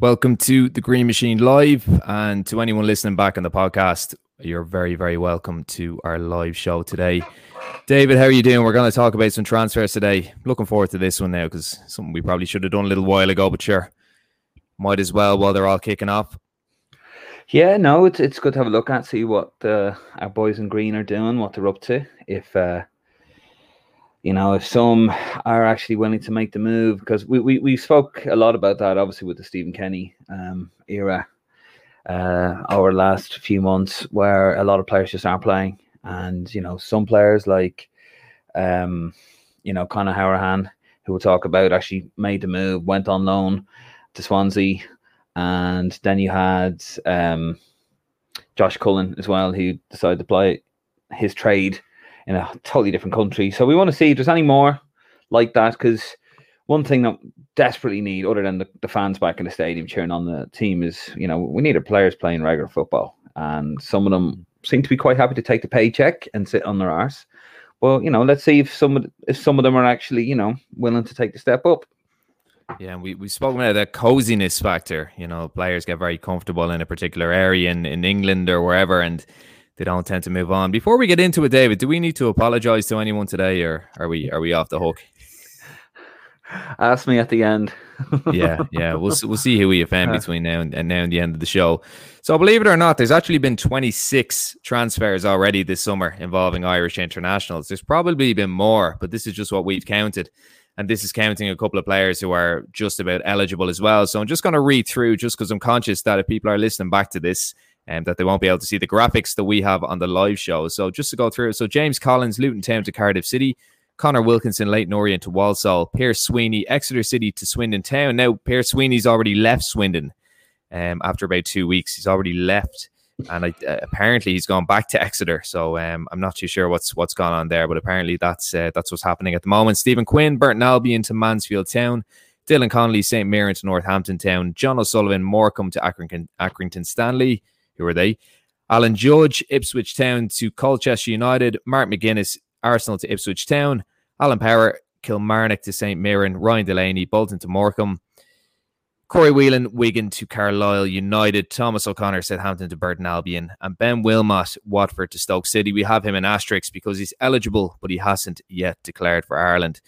Welcome to the Green Machine Live, and to anyone listening back on the podcast, you're very, very welcome to our live show today. David, how are you doing? We're going to talk about some transfers today. Looking forward to this one now because something we probably should have done a little while ago, but sure, might as well while they're all kicking off. Yeah, no, it's it's good to have a look at, see what uh, our boys in green are doing, what they're up to. If uh, you know, if some are actually willing to make the move, because we, we, we spoke a lot about that, obviously, with the Stephen Kenny um, era uh, the last few months, where a lot of players just aren't playing. And, you know, some players like, um, you know, Conor Hourihane, who we'll talk about, actually made the move, went on loan to Swansea. And then you had um, Josh Cullen as well, who decided to play his trade in a totally different country. So we want to see if there's any more like that because one thing that desperately need, other than the, the fans back in the stadium cheering on the team, is you know we need our players playing regular football, and some of them seem to be quite happy to take the paycheck and sit on their arse. Well, you know, let's see if some of if some of them are actually you know willing to take the step up. Yeah, we we spoke about the coziness factor. You know, players get very comfortable in a particular area in, in England or wherever, and they don't tend to move on. Before we get into it, David, do we need to apologize to anyone today, or are we are we off the hook? Ask me at the end. yeah, yeah, we'll we'll see who we offend uh-huh. between now and, and now and the end of the show. So, believe it or not, there's actually been 26 transfers already this summer involving Irish internationals. There's probably been more, but this is just what we've counted. And this is counting a couple of players who are just about eligible as well. So I'm just going to read through just because I'm conscious that if people are listening back to this, and that they won't be able to see the graphics that we have on the live show. So just to go through, so James Collins, Luton Town to Cardiff City, Connor Wilkinson, Leyton Orient to Walsall, Pierce Sweeney, Exeter City to Swindon Town. Now Pierce Sweeney's already left Swindon um, after about two weeks. He's already left. And I, uh, apparently he's gone back to Exeter, so um, I'm not too sure what's what's gone on there. But apparently that's uh, that's what's happening at the moment. Stephen Quinn, Burton Albion to Mansfield Town, Dylan Connolly, St Mirren to Northampton Town, John O'Sullivan, Morecambe to Accrington, Accrington Stanley, who are they? Alan Judge, Ipswich Town to Colchester United. Mark McGuinness, Arsenal to Ipswich Town. Alan Power, Kilmarnock to St Mirren. Ryan Delaney, Bolton to Morecambe. Corey Whelan, Wigan to Carlisle United. Thomas O'Connor, Southampton to Burton Albion. And Ben Wilmot, Watford to Stoke City. We have him in asterisks because he's eligible, but he hasn't yet declared for Ireland.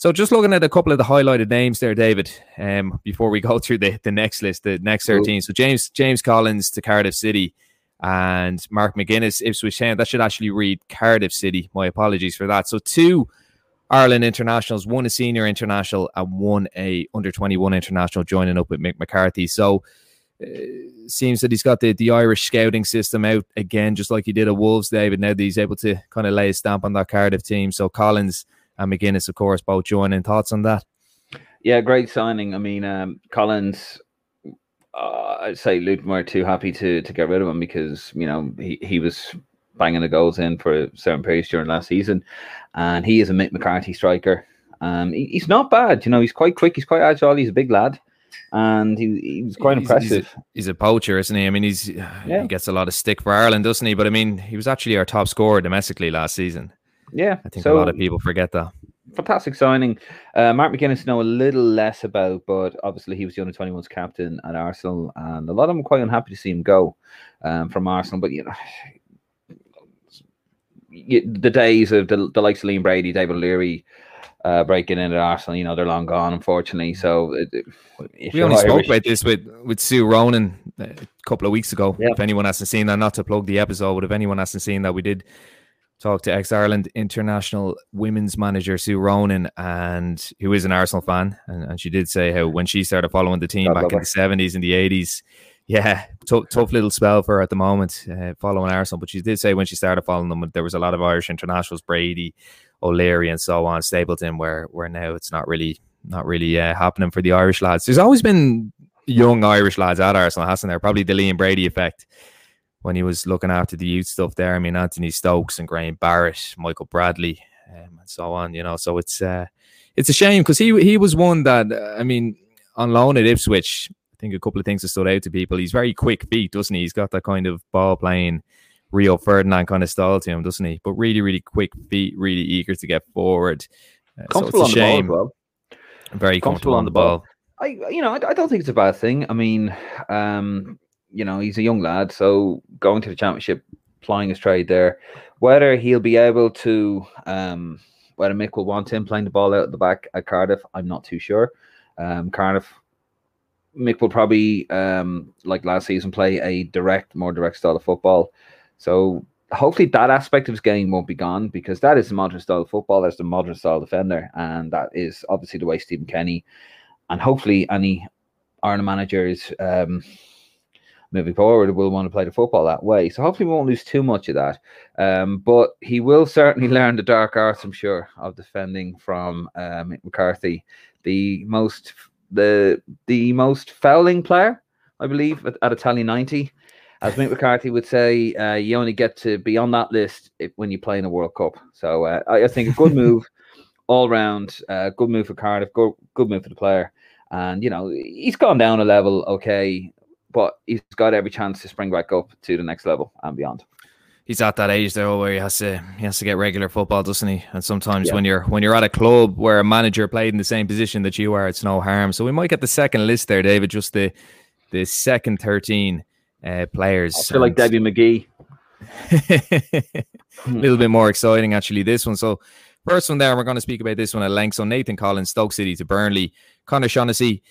So just looking at a couple of the highlighted names there, David, um, before we go through the, the next list, the next 13. So James James Collins to Cardiff City and Mark McGuinness, Ipswich Town. That should actually read Cardiff City. My apologies for that. So two Ireland internationals, one a senior international and one a under 21 international joining up with Mick McCarthy. So uh, seems that he's got the, the Irish scouting system out again, just like he did at Wolves, David. Now that he's able to kind of lay a stamp on that Cardiff team. So Collins – and McGuinness, of course, both joining. Thoughts on that? Yeah, great signing. I mean, um, Collins, uh, I'd say Luton were too happy to to get rid of him because you know he, he was banging the goals in for certain periods during last season, and he is a Mick McCarthy striker. Um, he, he's not bad, you know. He's quite quick. He's quite agile. He's a big lad, and he, he was quite he's, impressive. He's a, he's a, poacher, isn't he? I mean, he's yeah. he gets a lot of stick for Ireland, doesn't he? But I mean, he was actually our top scorer domestically last season. Yeah, I think so, a lot of people forget that. Fantastic signing. Uh, Mark McGuinness know a little less about, but obviously he was the under 21s captain at Arsenal, and a lot of them were quite unhappy to see him go um, from Arsenal. But you know, the days of the, the likes of Liam Brady, David O'Leary, uh, breaking in at Arsenal, you know, they're long gone, unfortunately. So we only Irish, spoke about this with, with Sue Ronan a couple of weeks ago. Yeah. If anyone hasn't seen that, not to plug the episode, but if anyone hasn't seen that, we did talked to ex Ireland international women's manager Sue Ronan, and who is an Arsenal fan, and, and she did say how when she started following the team God back in the seventies and the eighties, yeah, tough, tough little spell for her at the moment uh, following Arsenal. But she did say when she started following them, there was a lot of Irish internationals, Brady, O'Leary, and so on, Stapleton, where where now it's not really not really uh, happening for the Irish lads. There's always been young Irish lads at Arsenal, hasn't there? Probably the Liam Brady effect when he was looking after the youth stuff there. I mean, Anthony Stokes and Graham Barrett, Michael Bradley, um, and so on. You know, so it's uh, it's a shame because he he was one that uh, I mean, on loan at Ipswich. I think a couple of things that stood out to people. He's very quick feet, doesn't he? He's got that kind of ball playing. Rio Ferdinand kind of style to him, doesn't he? But really, really quick feet, really eager to get forward. Uh, comfortable so it's a shame. Well. Very comfortable, comfortable on the ball. ball I, you know, I, I, don't think it's a bad thing. I mean, um, you know, he's a young lad, so going to the championship, plying his trade there, whether he'll be able to, um, whether Mick will want him playing the ball out the back at Cardiff, I'm not too sure. Um, Cardiff, Mick will probably, um, like last season, play a direct, more direct style of football. So hopefully that aspect of his game won't be gone because that is the modern style of football. That's the modern style defender, and that is obviously the way Stephen Kenny and hopefully any Ireland managers um, moving forward will want to play the football that way. So hopefully we won't lose too much of that. Um, but he will certainly learn the dark arts, I'm sure, of defending from um, McCarthy, the most the the most fouling player, I believe, at, at Italia 90 as Mick McCarthy would say, uh, you only get to be on that list if, when you play in a World Cup. So uh, I, I, think a good move all round. Uh, good move for Cardiff. Good, good move for the player. And you know he's gone down a level, okay, but he's got every chance to spring back up to the next level and beyond. He's at that age though where he has to he has to get regular football, doesn't he? And sometimes yeah. when you're when you're at a club where a manager played in the same position that you are, it's no harm. So we might get the second list there, David. Just the the second thirteen uh, players. I feel like Debbie McGee. a little bit more exciting, actually, this one. So, first one there, we're going to speak about this one at length. So, Nathan Collins, Stoke City to Burnley, Conor Shaughnessy,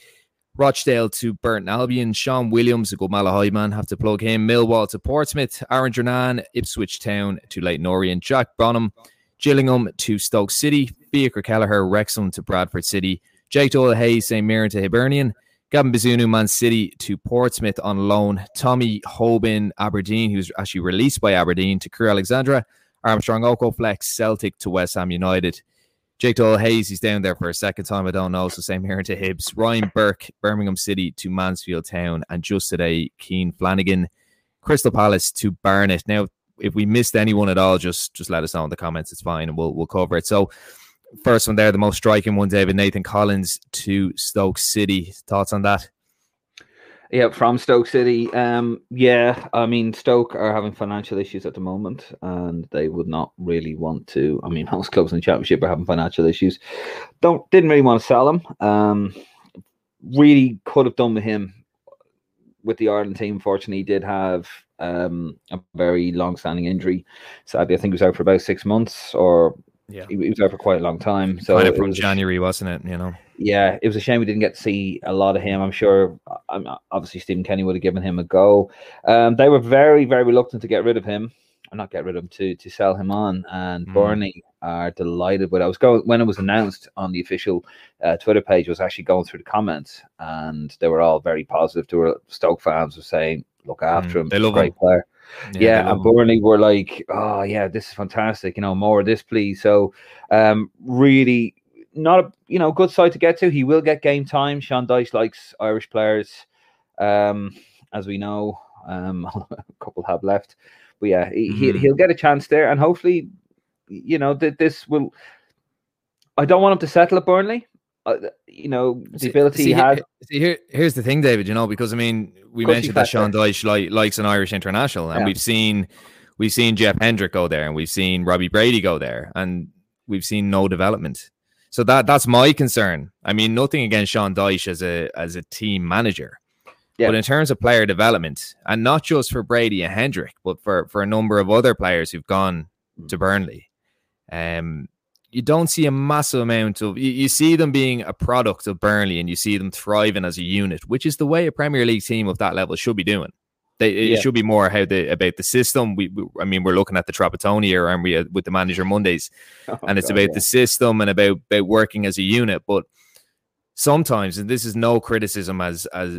Rochdale to Burton Albion, Sean Williams, a good Malahide man, have to plug him, Millwall to Portsmouth, Aaron Drinan, Ipswich Town to Leyton Orient, Jack Bonham, Gillingham to Stoke City, Fiacre Kelleher, Wrexham to Bradford City, Jake Doyle Hayes, St. Mirren to Hibernian, Gavin Bazunu, Man City to Portsmouth on loan. Tommy Hoban, Aberdeen, who's actually released by Aberdeen to Crewe Alexandra. Armstrong Okoflex, Celtic to West Ham United. Jake Doyle Hayes, he's down there for a second time. I don't know. So same here to Hibs. Ryan Burke, Birmingham City to Mansfield Town. And just today, Cian Flanagan, Crystal Palace to Barnet. Now, if we missed anyone at all, just just let us know in the comments. It's fine, and we'll we'll cover it. So First one there, the most striking one, David Nathan Collins to Stoke City. Thoughts on that? Yeah, from Stoke City. Um, yeah, I mean Stoke are having financial issues at the moment, and they would not really want to. I mean, most clubs in the Championship are having financial issues. Don't didn't really want to sell him. Um, really could have done with him with the Ireland team. Fortunately, he did have um, a very long-standing injury. Sadly, I think he was out for about six months or yeah, he, he, was out for quite a long time. So kind of from January, wasn't it? You know. Yeah, it was a shame we didn't get to see a lot of him. I'm sure. I'm obviously Stephen Kenny would have given him a go. Um, they were very, very reluctant to get rid of him, or not get rid of him to to sell him on. And mm. Burnley are delighted. But I was going when it was announced on the official uh, Twitter page. I was actually going through the comments, and they were all very positive. To were Stoke fans were saying, "Look after mm. him. They love great him. player." Yeah, yeah and Burnley were like, oh yeah, this is fantastic. You know, more of this, please. So, um, really, not a you know good side to get to. He will get game time. Sean Dyche likes Irish players, um, as we know. Um, a couple have left, but yeah, he, mm-hmm. he'll get a chance there, and hopefully, you know, that this will. I don't want him to settle at Burnley. Uh, you know, the see, ability see, he has. See, here, here's the thing, David. You know, because I mean, we mentioned that Sean Dyche like, likes an Irish international, and yeah. we've seen we've seen Jeff Hendrick go there, and we've seen Robbie Brady go there, and we've seen no development. So that that's my concern. I mean, nothing against Sean Dyche as a as a team manager, yeah. but in terms of player development, and not just for Brady and Hendrick, but for for a number of other players who've gone to mm. Burnley, um, you don't see a massive amount of you, you, see them being a product of Burnley and you see them thriving as a unit, which is the way a Premier League team of that level should be doing. They, yeah. It should be more how the about the system. We, we I mean, we're looking at the Trapattoni here, aren't we, uh, with the manager Mondays, oh, and it's God, about yeah. the system and about about working as a unit. But sometimes, and this is no criticism as as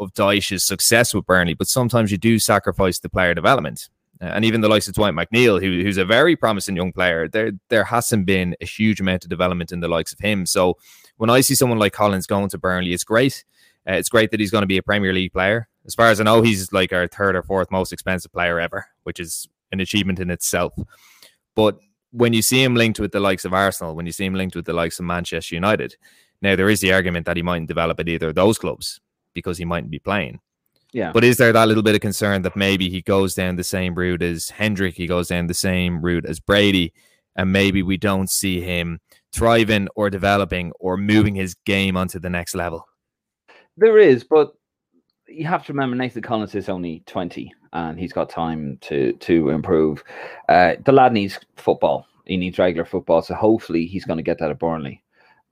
of Dyche's success with Burnley, but sometimes you do sacrifice the player development and even the likes of Dwight McNeil, who, who's a very promising young player, there there hasn't been a huge amount of development in the likes of him. So when I see someone like Collins going to Burnley, it's great. Uh, it's great that he's going to be a Premier League player. As far as I know, he's like our third or fourth most expensive player ever, which is an achievement in itself. But when you see him linked with the likes of Arsenal, when you see him linked with the likes of Manchester United, now there is the argument that he mightn't develop at either of those clubs because he mightn't be playing. Yeah. But is there that little bit of concern that maybe he goes down the same route as Hendrick, he goes down the same route as Brady, and maybe we don't see him thriving or developing or moving his game onto the next level? There is, but you have to remember Nathan Collins is only 20 and he's got time to to improve. Uh, the lad needs football. He needs regular football. So hopefully he's going to get that at Burnley.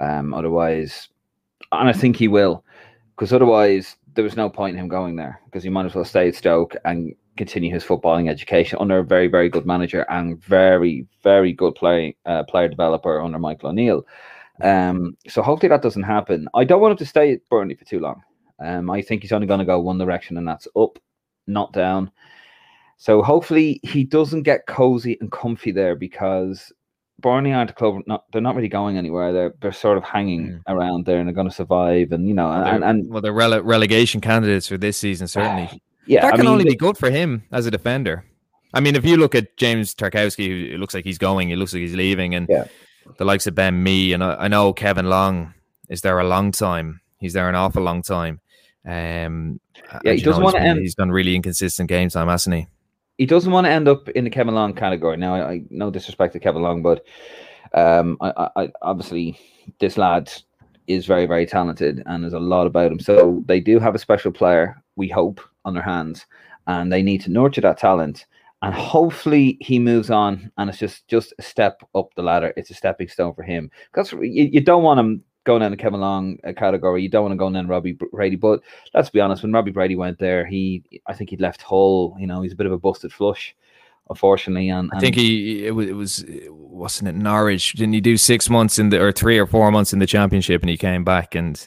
Um, otherwise, and I think he will, because otherwise there was no point in him going there because he might as well stay at Stoke and continue his footballing education under a very very good manager and very very good play uh, player developer under Michael O'Neill. Um, so hopefully that doesn't happen. I don't want him to stay at Burnley for too long. Um, I think he's only going to go one direction, and that's up, not down. So hopefully he doesn't get cozy and comfy there because Burnley aren't a club. Not, they're not really going anywhere. They're they're sort of hanging mm. around there and they're going to survive. And you know, and, and well, they're rele- relegation candidates for this season certainly. yeah, that I can mean, only be good for him as a defender. I mean, if you look at James Tarkowski, who it looks like he's going, it looks like he's leaving, and yeah. the likes of Ben Mee, and I, I know Kevin Long is there a long time. He's there an awful long time. Um, yeah, he doesn't want to end. He's done really inconsistent game time, hasn't he? He doesn't want to end up in the Kevin Long category. Now, I, I no disrespect to Kevin Long, but um, I, I, obviously this lad is very, very talented, and there's a lot about him. So they do have a special player, we hope, on their hands, and they need to nurture that talent. And hopefully he moves on, and it's just just a step up the ladder. It's a stepping stone for him because you, you don't want him going in the Kevin Long uh, category. You don't want to go in Robbie Brady, but let's be honest. When Robbie Brady went there, he I think he left Hull. You know, he's a bit of a busted flush, unfortunately. And, and I think he it was, it was wasn't it Norwich? Didn't he do six months in the or three or four months in the championship, and he came back and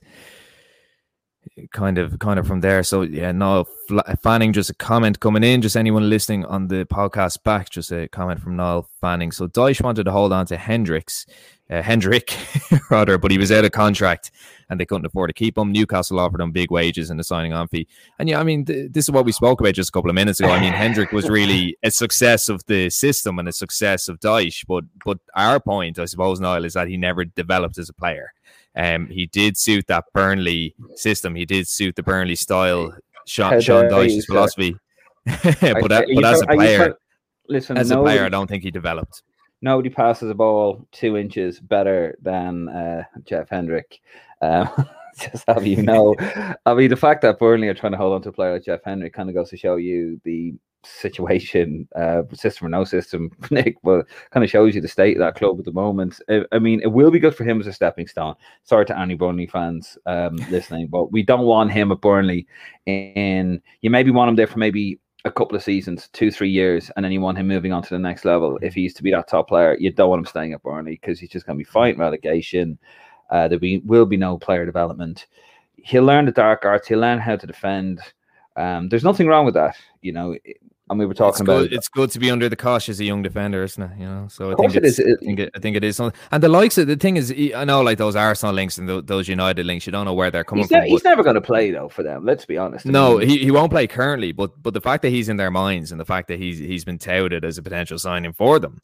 kind of kind of from there. So yeah, no Fanning. Just a comment coming in. Just anyone listening on the podcast back. Just a comment from Niall Fanning. So Dyche wanted to hold on to Hendricks uh, Hendrick rather, but he was out of contract and they couldn't afford to keep him. Newcastle offered him big wages and a signing on fee. And yeah, I mean, th- this is what we spoke about just a couple of minutes ago. I mean, Hendrick was really a success of the system and a success of Dyche, but but our point, I suppose, Niall, is that he never developed as a player. Um, he did suit that Burnley system. He did suit the Burnley style, Sean, Sean Dyche's philosophy. but, but as a player, listen, as a player, I don't think he developed nobody passes a ball two inches better than uh, Jeff Hendrick. Um, just have you know, I mean, the fact that Burnley are trying to hold on to a player like Jeff Hendrick kind of goes to show you the situation, uh, system or no system, Nick, but kind of shows you the state of that club at the moment. I, I, mean, it will be good for him as a stepping stone. Sorry to any Burnley fans um, listening, but we don't want him at Burnley. And you maybe want him there for maybe a couple of seasons, two, three years, and then you want him moving on to the next level. If he used to be that top player, you don't want him staying at Burnley because he's just going to be fighting relegation. Uh, there be, will be no player development. He'll learn the dark arts. He'll learn how to defend. Um, there's nothing wrong with that. You know, and we were talking it's about good, it's good to be under the cosh as a young defender, isn't it? You know, so I think it is. I think it, I think it is something. And the likes of the thing is, I know like those Arsenal links and those United links, you don't know where they're coming he's from. Ne- he's never going to play though for them. Let's be honest. No, he, he won't play currently, but but the fact that he's in their minds and the fact that he's he's been touted as a potential signing for them,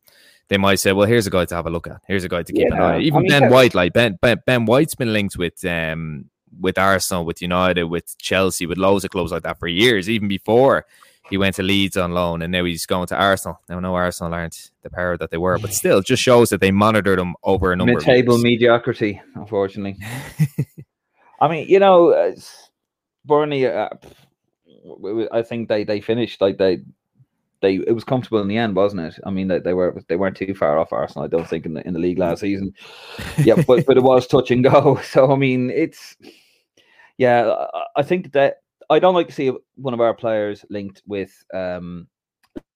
they might say, well, here's a guy to have a look at. Here's a guy to keep yeah, an eye. On even I mean, Ben. White, like Ben, ben Ben White's been linked with um with Arsenal, with United, with Chelsea, with loads of clubs like that for years, even before he went to Leeds on loan and now he's going to Arsenal. Now, no, Arsenal aren't the power that they were, but still, just shows that they monitored him over a number Mid-table of mediocrity, unfortunately. I mean, you know, uh, Burnley. Uh, I think they they finished like they they it was comfortable in the end, wasn't it? I mean, they, they were they weren't too far off Arsenal. I don't think in the in the league last season. Yeah, but but it was touch and go. So I mean, it's yeah. I think that I don't like to see one of our players linked with um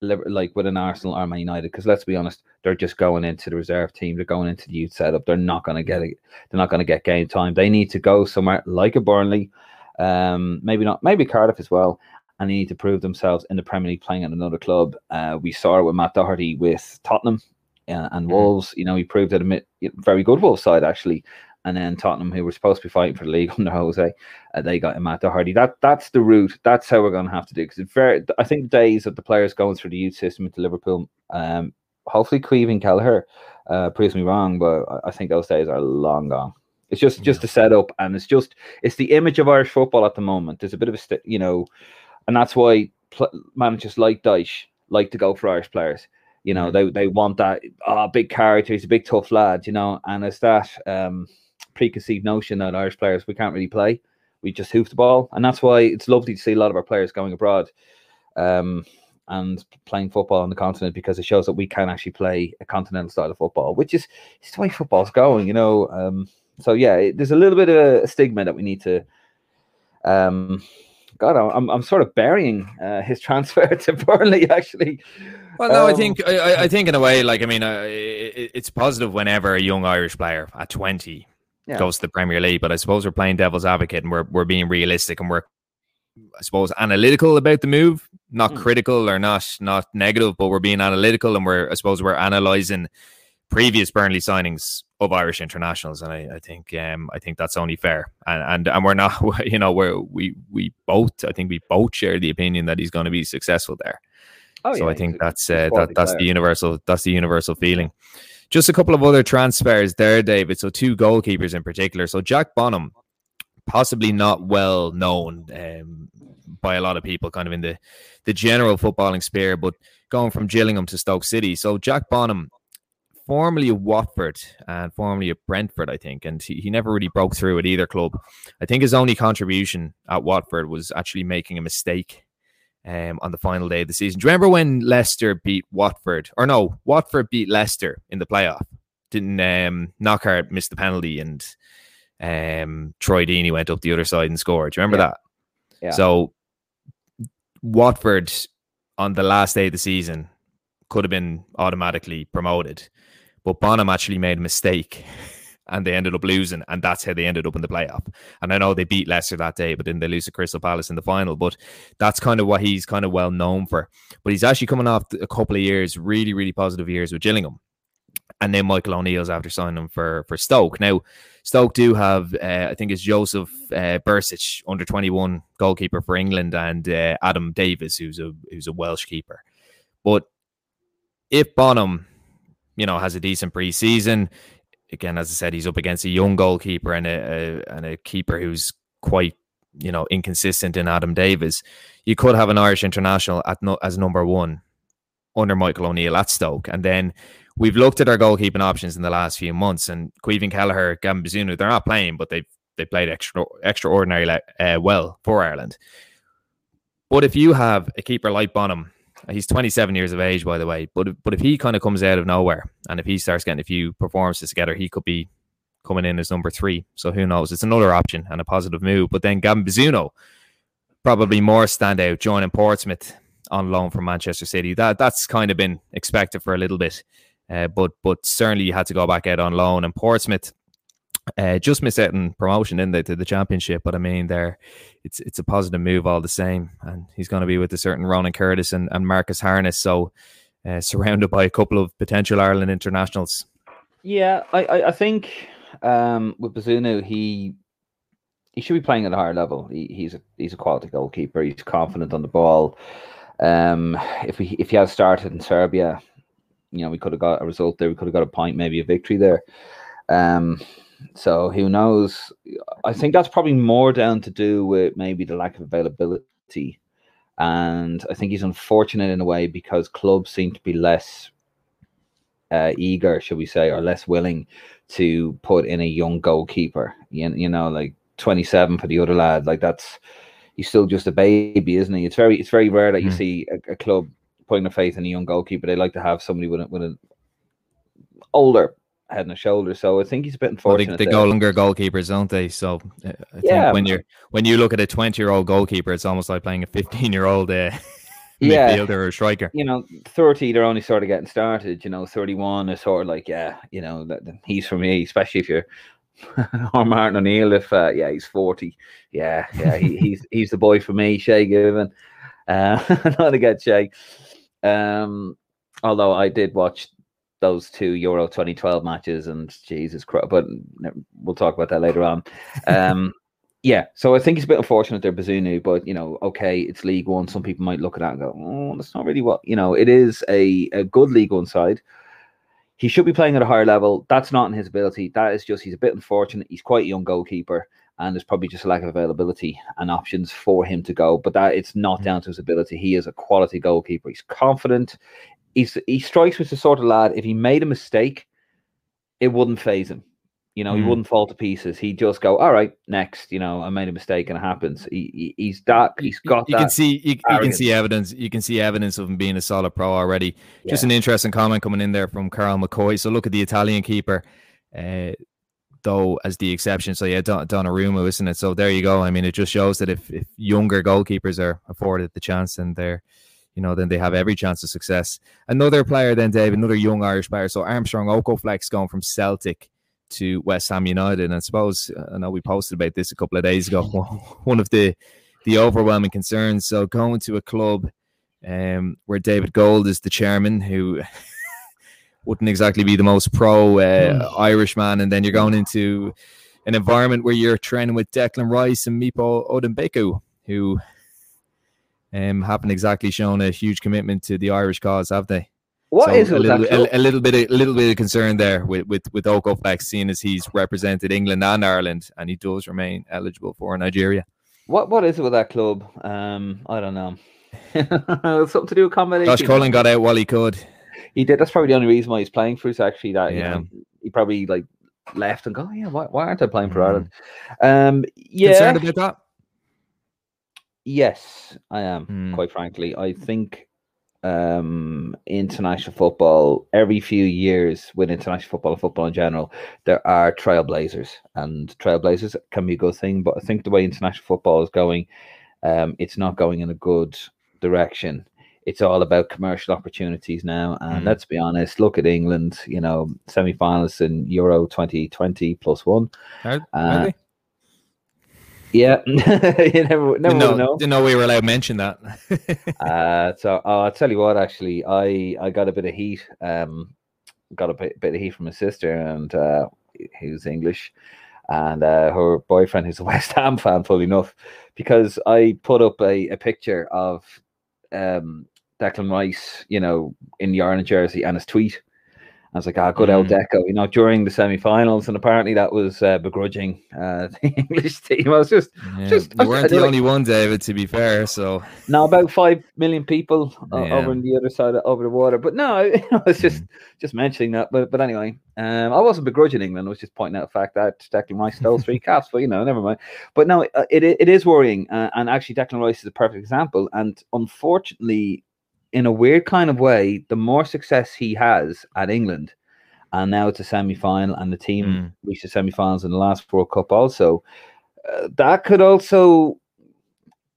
like with an Arsenal or Man United because let's be honest, they're just going into the reserve team. They're going into the youth setup. They're not going to get it. They're not going to get game time. They need to go somewhere like a Burnley, um, maybe not, maybe Cardiff as well, and they need to prove themselves in the Premier League playing at another club. Uh, we saw it with Matt Doherty with Tottenham uh, and mm-hmm. Wolves. You know, he proved it a very good Wolves side actually, and then Tottenham, who were supposed to be fighting for the league under Jose, uh, they got Matt Doherty. That that's the route. That's how we're going to have to do. Because it's very. I think the days of the players going through the youth system into Liverpool, um, hopefully Caoimhín Kelleher uh, proves me wrong, but I think those days are long gone. It's just just a setup, and it's just it's the image of Irish football at the moment. There's a bit of a st- you know, and that's why pl- managers like Dyche like to go for Irish players. You know, they they want that oh, big character. He's a big tough lad. You know, and it's that. Um, preconceived notion that Irish players we can't really play. we just hoof the ball, and that's why it's lovely to see a lot of our players going abroad. Um, and playing football on the continent because it shows that we can actually play a continental style of football, which is it's the way football's going, you know. Um, so yeah, it, there's a little bit of a stigma that we need to. Um, God, I'm I'm sort of burying uh, his transfer to Burnley actually. Well, no, um, I think I, I, think in a way, like I mean, uh, it, it's positive whenever a young Irish player at 20 yeah. goes to the Premier League. But I suppose we're playing devil's advocate and we're we're being realistic and we're I suppose analytical about the move, not mm. critical or not not negative, but we're being analytical and we're I suppose we're analyzing previous Burnley signings of Irish internationals, and I, I think um, I think that's only fair. And, and and we're not, you know, we're we we both I think we both share the opinion that he's going to be successful there. Oh, so yeah, I think that's uh, that that's player. the universal that's the universal feeling. Just a couple of other transfers there, David. So two goalkeepers in particular. So Jack Bonham, possibly not well known um, by a lot of people, kind of in the the general footballing sphere, but going from Gillingham to Stoke City. So Jack Bonham formerly of Watford and formerly Brentford, I think, and he, he never really broke through at either club. I think his only contribution at Watford was actually making a mistake um, on the final day of the season. Do you remember when Leicester beat Watford? Or no, Watford beat Leicester in the playoff. Didn't um, Knockaert miss the penalty and um, Troy Deeney went up the other side and scored. Do you remember yeah. that? Yeah. So Watford on the last day of the season could have been automatically promoted. But Bonham actually made a mistake and they ended up losing, and that's how they ended up in the playoff. And I know they beat Leicester that day, but then they lose to Crystal Palace in the final. But that's kind of what he's kind of well known for. But he's actually coming off a couple of years, really, really positive years with Gillingham. And then Michael O'Neill's after signing him for for Stoke. Now, Stoke do have, uh, I think it's Joseph uh, Bursik, under twenty one goalkeeper for England, and uh, Adam Davies, who's a who's a Welsh keeper. But if Bonham you know, has a decent preseason. Again, as I said, he's up against a young goalkeeper and a, a and a keeper who's quite you know inconsistent in Adam Davies. You could have an Irish international at no, as number one under Michael O'Neill at Stoke, and then we've looked at our goalkeeping options in the last few months, and Caoimhín Kelleher, Gavin Bazunu, they're not playing, but they've they played extra extraordinarily uh, well for Ireland. But if you have a keeper like Bonham He's 27 years of age, by the way. But but if he kind of comes out of nowhere and if he starts getting a few performances together, he could be coming in as number three. So who knows? It's another option and a positive move. But then Gavin Bazunu, probably more standout, joining Portsmouth on loan from Manchester City. That that's kind of been expected for a little bit. Uh, but but certainly you had to go back out on loan. And Portsmouth uh, just miss out in promotion, in they, to the championship? But I mean, there, it's it's a positive move all the same, and he's going to be with a certain Ronan Curtis and, and Marcus Harness, so uh, surrounded by a couple of potential Ireland internationals. Yeah, I I, I think um, with Bazunu, he he should be playing at a higher level. He, he's a he's a quality goalkeeper. He's confident on the ball. Um, if we if he had started in Serbia, you know, we could have got a result there. We could have got a point, maybe a victory there. Um, so who knows? I think that's probably more down to do with maybe the lack of availability. And I think he's unfortunate in a way because clubs seem to be less uh, eager, should we say, or less willing to put in a young goalkeeper. You, you know, like 27 for the other lad. Like that's he's still just a baby, isn't he? It's very it's very rare that you mm. see a, a, club putting their faith in a young goalkeeper. They like to have somebody with a, with an older head and shoulders. So I think he's a bit unfortunate. Well, they, they go longer goalkeepers, don't they? So uh, I yeah, when you're when you look at a 20 year old goalkeeper, it's almost like playing a 15 year old uh, yeah, midfielder or striker. You know, 30 they're only sort of getting started. You know, 31 is sort of like yeah, you know, that, he's for me, especially if you're or Martin O'Neill. If uh, yeah, he's 40. Yeah, yeah, he, he's he's the boy for me, Shay Given. Uh, not to get Shay. Um, although I did watch those two Euro 2012 matches, and Jesus Christ, but we'll talk about that later on. Um, yeah, so I think it's a bit unfortunate they're Bazunu, but you know, okay, it's League One. Some people might look at that and go, "Oh, that's not really what you know." It is a, a good League One side. He should be playing at a higher level. That's not in his ability. That is just he's a bit unfortunate. He's quite a young goalkeeper, and there's probably just a lack of availability and options for him to go. But that it's not mm-hmm. down to his ability. He is a quality goalkeeper. He's confident he's he strikes with the sort of lad if he made a mistake, it wouldn't phase him. You know, mm. he hmm. wouldn't fall to pieces. He'd just go, "All right, next." You know, I made a mistake and it happens. He, he he's that. He's got. You, that can see. You, you, can see evidence. You can see evidence of him being a solid pro already. Yeah. Just an interesting comment coming in there from Carl McCoy. So look at the Italian keeper, uh, though, as the exception. So yeah, Don, Donnarumma, isn't it? So there you go. I mean, it just shows that if, if younger goalkeepers are afforded the chance, and they're you know, then they have every chance of success. Another player, then Dave, another young Irish player. So Armstrong Okoflex going from Celtic to West Ham United. And I suppose I know we posted about this a couple of days ago. One of the the overwhelming concerns. So going to a club um, where David Gold is the chairman, who wouldn't exactly be the most pro uh, mm. Irishman, and then you're going into an environment where you're training with Declan Rice and Mipo Odubeko, who um, haven't exactly shown a huge commitment to the Irish cause, have they? What so is a little, a, a, little bit, of, a little bit of concern there with with with Okoflex, seeing as he's represented England and Ireland, and he does remain eligible for Nigeria. What what is it with that club? Um, I don't know. Something to do with combination. Josh Cullen got out while he could. He did. That's probably the only reason why he's playing for us. Actually, that yeah, you know, he probably like left and go, oh, yeah, why, why aren't I playing for mm. Ireland? Um, yeah, concerned about that. Yes, I am. Mm. Quite frankly, I think um, international football, every few years with international football and football in general, there are trailblazers, and trailblazers can be a good thing. But I think the way international football is going, um, it's not going in a good direction. It's all about commercial opportunities now. And mm. let's be honest, look at England, you know, semi finalists in Euro 2020 plus one. Are, are yeah, you never, never didn't know, know. Didn't know we were allowed to mention that. uh, so oh, I'll tell you what. Actually, I I got a bit of heat. Um, got a bit, bit of heat from my sister, and uh, who's English, and uh, her boyfriend who's a West Ham fan. Fully enough, because I put up a, a picture of um Declan Rice, you know, in the Ireland jersey, and his tweet I was like, ah, good mm. old Deco, you know, during the semi-finals, and apparently that was uh, begrudging uh, the English team. I was just, yeah, just you weren't the like, only one, David. To be fair, so now about five million people uh, yeah. over on the other side of, over the water. But no, I was just mm. just mentioning that. But but anyway, um, I wasn't begrudging England. I was just pointing out the fact that Declan Rice stole three caps. But you know, never mind. But no, uh, it it is worrying, uh, and actually Declan Rice is a perfect example. And unfortunately, in a weird kind of way, the more success he has at England, and now it's a semi final, and the team mm. reached the semi finals in the last World Cup also, uh, that could also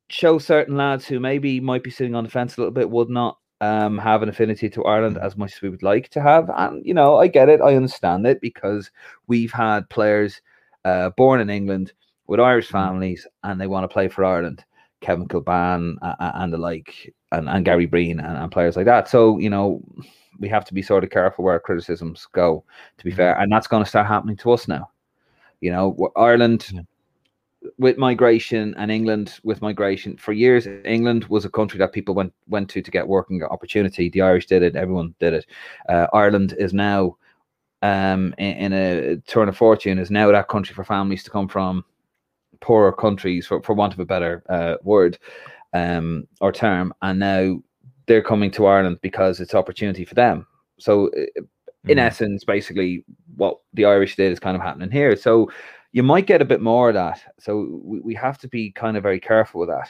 show certain lads who maybe might be sitting on the fence a little bit would not um, have an affinity to Ireland as much as we would like to have. And, you know, I get it, I understand it because we've had players uh, born in England with Irish mm. families and they want to play for Ireland. Kevin Kilbane uh, and the like, and, and Gary Breen and, and, players like that. So, you know, we have to be sort of careful where criticisms go, to be mm-hmm. fair. And that's going to start happening to us now. You know, Ireland yeah. with migration and England with migration. For years, England was a country that people went went to to get working opportunity. The Irish did it, everyone did it. Uh, Ireland is now um, in, in, a turn of fortune, is now that country for families to come from poorer countries, for, for want of a better uh, word um, or term. And now they're coming to Ireland because it's opportunity for them. So, in mm. essence, basically, what the Irish did is kind of happening here. So, you might get a bit more of that. So, we, we have to be kind of very careful with that.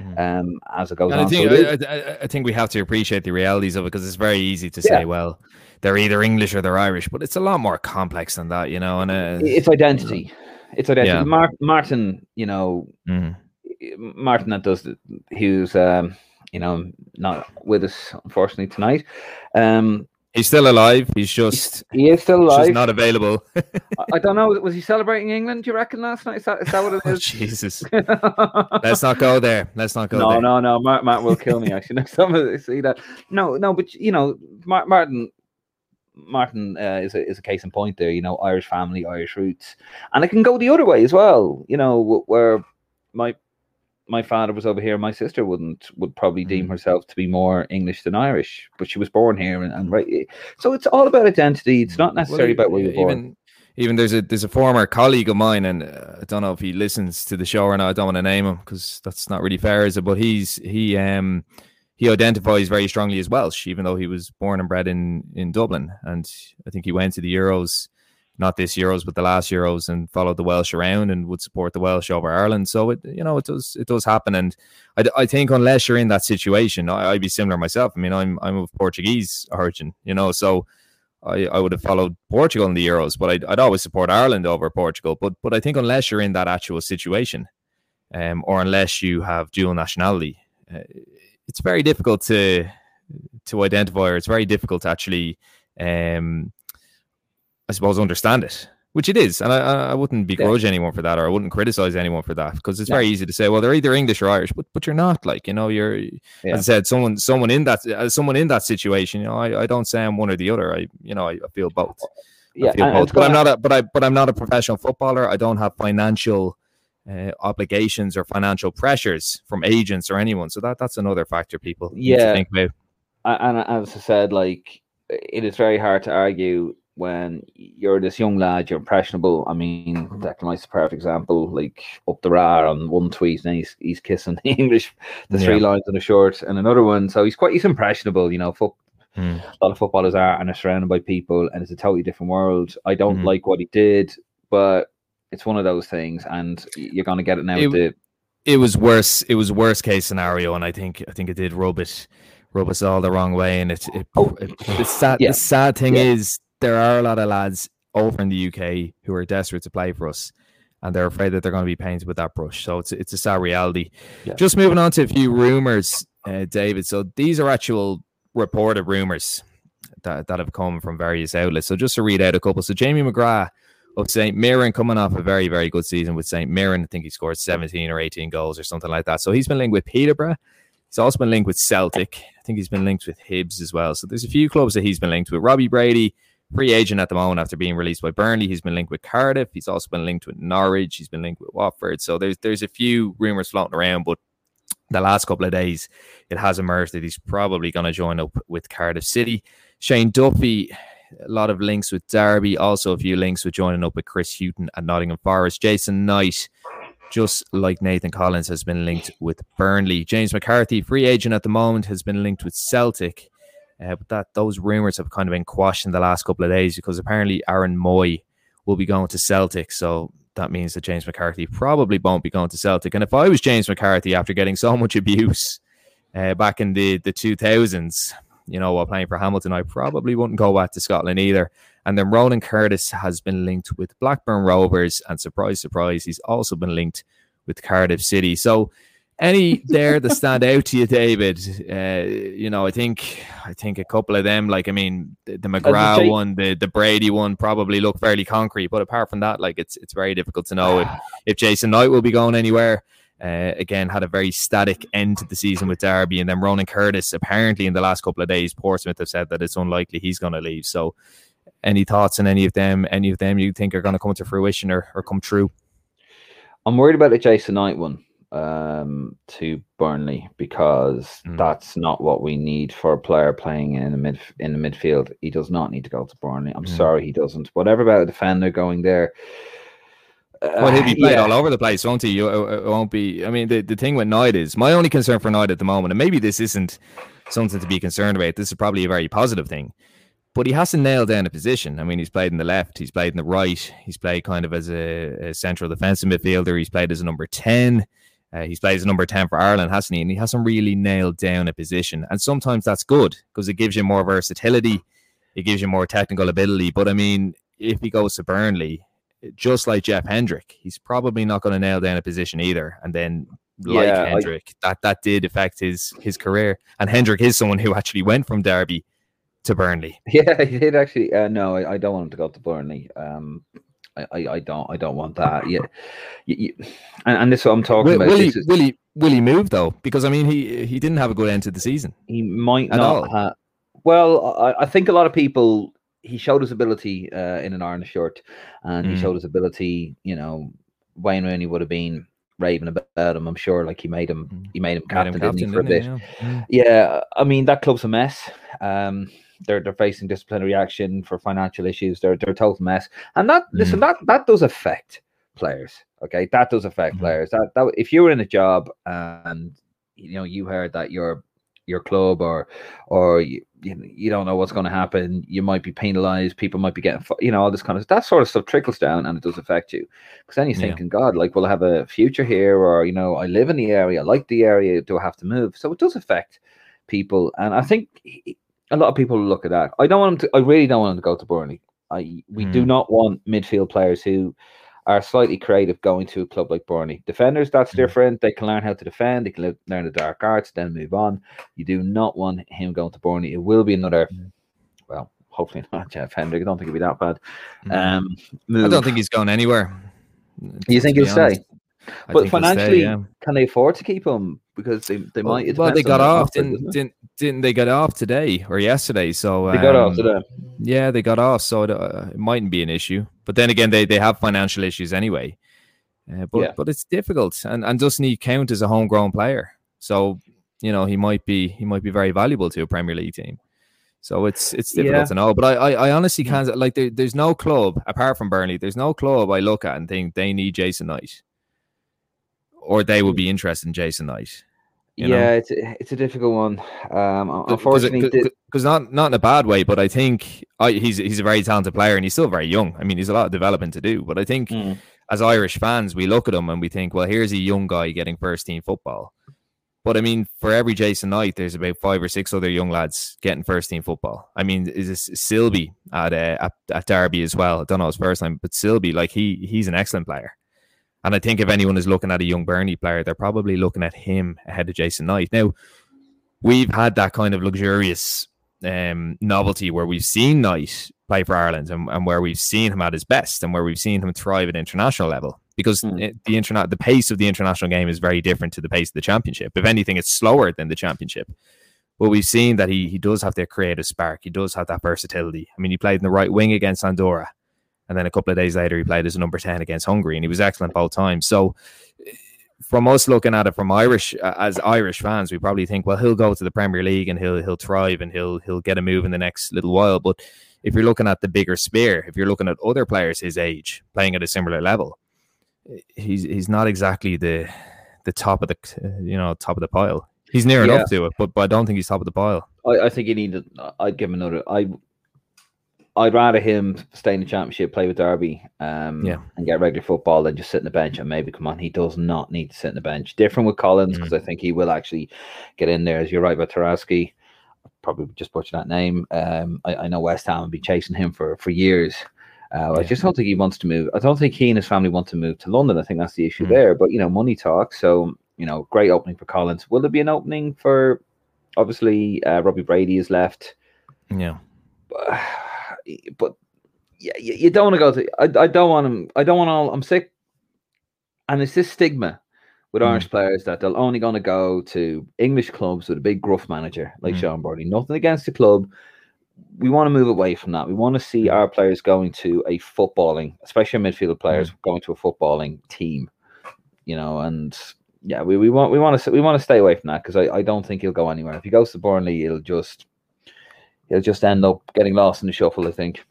Mm. Um, as it goes and on. I think, so I, I, think we have to appreciate the realities of it because it's very easy to say, yeah. well, they're either English or they're Irish, but it's a lot more complex than that, you know. And uh, it's identity. It's identity. Yeah. Mar- Martin, you know, mm. Martin that does who's um, you know, not with us unfortunately tonight. Um, He's still alive. He's just he is still alive. Just not available. I don't know. Was he celebrating England? Do you reckon last night? Is that, is that what it is? oh. Oh, Jesus. Let's not go there. Let's not go no, there. No, no, no. Matt, Matt will kill me. Actually, next time I see that. No, no. But you know, Martin. Martin uh, is a is a case in point there. You know, Irish family, Irish roots, and it can go the other way as well. You know, where my my father was over here, my sister wouldn't would probably deem mm. herself to be more English than Irish, but she was born here and, and right. So it's all about identity. It's not necessarily well, about where you're even, born. Even there's a there's a former colleague of mine, and uh, I don't know if he listens to the show or not. I don't want to name him because that's not really fair, is it? But he's he um he identifies very strongly as Welsh, even though he was born and bred in in Dublin, and I think he went to the Euros not this Euros, but the last Euros, and followed the Welsh around and would support the Welsh over Ireland. So it, you know, it does it does happen, and I, I think unless you're in that situation, I, would be similar myself. I mean, I'm I'm of Portuguese origin, you know, so I, I would have followed Portugal in the Euros, but I'd, I'd always support Ireland over Portugal. But but I think unless you're in that actual situation, um, or unless you have dual nationality, uh, it's very difficult to to identify, or it's very difficult to actually, um, I suppose, understand it which it is, and I, I wouldn't begrudge yeah. anyone for that, or I wouldn't criticize anyone for that, because it's yeah. very easy to say, well, they're either English or Irish, but but you're not. Like you know, you're yeah. as I said, someone someone in that uh, someone in that situation. You know, I, I don't say I'm one or the other. I you know I, I feel both. Yeah, feel both. but I'm not a but I but I'm not a professional footballer. I don't have financial. Uh, obligations or financial pressures from agents or anyone, so that that's another factor people yeah. think about. And as I said, like it is very hard to argue when you're this young lad, you're impressionable. I mean, Declan Rice is a perfect example. Like up the ra on one tweet, and he's he's kissing the English, the three lines on the short, and another one. So he's quite he's impressionable. You know, fo- mm. a lot of footballers are, and are surrounded by people, and it's a totally different world. I don't mm. like what he did, but it's one of those things, and you're gonna get it now. It, the, it was worse. It was worst case scenario, and I think I think it did rub it rub us all the wrong way. And it, it, oh. it the sad yeah. the sad thing yeah. is there are a lot of lads over in the UK who are desperate to play for us, and they're afraid that they're going to be painted with that brush. So it's it's a sad reality. Yeah. Just moving on to a few rumors, uh, David. So these are actual reported rumors that that have come from various outlets. So just to read out a couple. So Jamie McGrath of St. Mirren coming off a very, very good season with St. Mirren. I think he scored 17 or 18 goals or something like that. So he's been linked with Peterborough. He's also been linked with Celtic. I think he's been linked with Hibs as well. So there's a few clubs that he's been linked with. Robbie Brady free agent at the moment after being released by Burnley. He's been linked with Cardiff. He's also been linked with Norwich. He's been linked with Watford. So there's there's a few rumors floating around, but the last couple of days it has emerged that he's probably going to join up with Cardiff City. Shane Duffy, a lot of links with Derby, also a few links with joining up with Chris Hughton at Nottingham Forest. Jason Knight, just like Nathan Collins, has been linked with Burnley. James McCarthy, free agent at the moment, has been linked with Celtic. Uh, but that those rumors have kind of been quashed in the last couple of days because apparently Aaron Mooy will be going to Celtic. So that means that James McCarthy probably won't be going to Celtic. And if I was James McCarthy after getting so much abuse uh, back in the, the 2000s, you know, while playing for Hamilton, I probably wouldn't go back to Scotland either. And then Ronan Curtis has been linked with Blackburn Rovers. And surprise, surprise, he's also been linked with Cardiff City. So any there that stand out to you, David? Uh, you know, I think I think a couple of them, like I mean, the, the McGrath one, the the Brady one, probably look fairly concrete. But apart from that, like it's it's very difficult to know if, if Jason Knight will be going anywhere. Uh, again, had a very static end to the season with Derby, and then Ronan Curtis. Apparently, in the last couple of days, Portsmouth have said that it's unlikely he's going to leave. So, any thoughts on any of them? Any of them you think are going to come to fruition or, or come true? I'm worried about the Jason Knight one um, to Burnley because mm. that's not what we need for a player playing in the mid in the midfield. He does not need to go to Burnley. I'm mm. sorry, he doesn't. Whatever about a defender going there. Uh, well, he'll be played yeah. all over the place, won't he? You, it won't be. I mean, the, the thing with Knight is my only concern for Knight at the moment, and maybe this isn't something to be concerned about. This is probably a very positive thing, but he hasn't nailed down a position. I mean, he's played in the left, he's played in the right, he's played kind of as a, a central defensive midfielder, he's played as a number ten. Uh, he's played as a number 10 for Ireland, hasn't he? And he hasn't really nailed down a position. And sometimes that's good because it gives you more versatility, it gives you more technical ability. But I mean, if he goes to Burnley, just like Jeff Hendrick, he's probably not going to nail down a position either. And then, like yeah, Hendrick, I... that that did affect his his career. And Hendrick is someone who actually went from Derby to Burnley. Yeah, he did actually. Uh, no, I, I, don't want him to go to Burnley. Um, I, I, don't I don't want that. Yeah, you, you, and, and this is what I'm talking will, about. Will he, is, will he will he move though? Because I mean, he he didn't have a good end to the season. He might not. Have, well, I, I, think a lot of people. He showed his ability uh, in an orange shirt, and mm. he showed his ability. You know, Wayne Rooney would have been raving about him. I'm sure, like he made him, mm. he made him captain, made him captain for a bit. Yeah. Mm. yeah. I mean that club's a mess. Um, they're they're facing disciplinary action for financial issues. They're they're a total mess, and that mm. listen that that does affect players. Okay, that does affect mm. players. That that if you were in a job and you know you heard that your your club or or you, you don't know what's going to happen you might be penalized people might be getting you know all this kind of that sort of stuff trickles down and it does affect you because then you're thinking yeah. god like will i have a future here or you know i live in the area I like the area do i have to move so it does affect people and i think a lot of people look at that i don't want them to i really don't want them to go to burnley i we mm. do hmm. not want midfield players who are slightly creative going to a club like Burnley. Defenders, that's mm. different. They can learn how to defend. They can learn the dark arts, then move on. You do not want him going to Burnley. It will be another, mm. well, hopefully not Jeff Hendrick. I don't think it'll be that bad. Mm. Um, I don't think he's going anywhere. You think he'll stay? But financially, yeah. can they afford to keep him? Because they, they well, might. Well, they got off. didn't, didn't didn't they get off today or yesterday? So they got off um, today. Yeah, they got off. So it, uh, it, mightn't be an issue. But then again, they, they have financial issues anyway. Uh, but yeah. but it's difficult, and and doesn't he count as a homegrown player? So you know he might be he might be very valuable to a Premier League team. So it's it's difficult yeah. to know. But I, I, I honestly hmm. can't like there, there's no club apart from Burnley. There's no club I look at and think they need Jason Knight or they would be interested in Jason Knight. yeah, know? it's it's a difficult one. Um, unfortunately, because not not in a bad way, but I think I, he's he's a very talented player and he's still very young. I mean, he's a lot of development to do. But I think mm. as Irish fans, we look at him and we think, well, here's a young guy getting first team football. But I mean, for every Jason Knight, there's about five or six other young lads getting first team football. I mean, is this Sibley at, uh, at at Derby as well? I don't know his first time, but Sibley, like he he's an excellent player. And I think if anyone is looking at a young Burnley player, they're probably looking at him ahead of Jason Knight. Now, we've had that kind of luxurious um, novelty where we've seen Knight play for Ireland and, and, where we've seen him at his best and where we've seen him thrive at international level because mm. the internet the pace of the international game is very different to the pace of the championship. If anything, it's slower than the championship. But we've seen that he he does have that creative spark. He does have that versatility. I mean, he played in the right wing against Andorra. And then a couple of days later, he played as a number 10 against Hungary and he was excellent both times. So, from us looking at it from Irish as Irish fans, we probably think, well, he'll go to the Premier League and he'll he'll thrive and he'll he'll get a move in the next little while. But if you're looking at the bigger spear, if you're looking at other players his age playing at a similar level, he's he's not exactly the the top of the you know top of the pile. He's near yeah. enough to it, but but I don't think he's top of the pile. I, I think he needed. I'd give him another. I I'd rather him stay in the championship, play with Derby, um, yeah. and get regular football than just sit in the bench and maybe come on. He does not need to sit in the bench. Different with Collins because mm. I think he will actually get in there. As you're right about Tarkowski, probably just butcher that name. Um, I, I, know West Ham have been chasing him for for years. Uh, yeah. I just don't think he wants to move. I don't think he and his family want to move to London. I think that's the issue mm. there. But you know, money talks. So you know, great opening for Collins. Will there be an opening for? Obviously, uh, Robbie Brady is left. Yeah but yeah, you, you don't want to go to. I, I don't want him. I don't want all. I'm sick, and it's this stigma with mm. Irish players that they're only going to go to English clubs with a big gruff manager like mm. Sean Burnley. Nothing against the club. We want to move away from that. We want to see mm. our players going to a footballing, especially midfield players, mm. going to a footballing team. You know, and yeah, we, we want we want to we want to stay away from that because I, I don't think he'll go anywhere. If he goes to Burnley, he'll just he'll just end up getting lost in the shuffle. I think.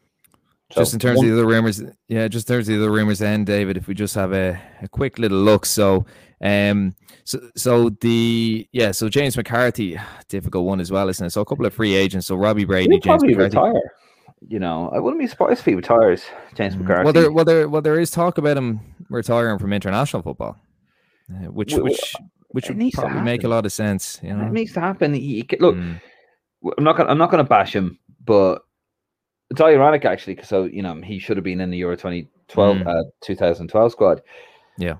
So, just in terms one, of the other rumors, yeah, just in terms of the other rumors, then David, if we just have a, a quick little look, so um, so so the yeah, so James McCarthy, difficult one as well, isn't it? So a couple of free agents, so Robbie Brady, James McCarthy. retire. You know, I wouldn't be surprised if he retires, James mm. McCarthy. Well, there, well, there, well, there is talk about him retiring from international football, uh, which which which would probably make a lot of sense. You know, it needs to happen. He, look, mm. I'm not gonna I'm not gonna bash him, but it's ironic actually because so you know he should have been in the Euro 2012 mm. uh, 2012 squad. Yeah,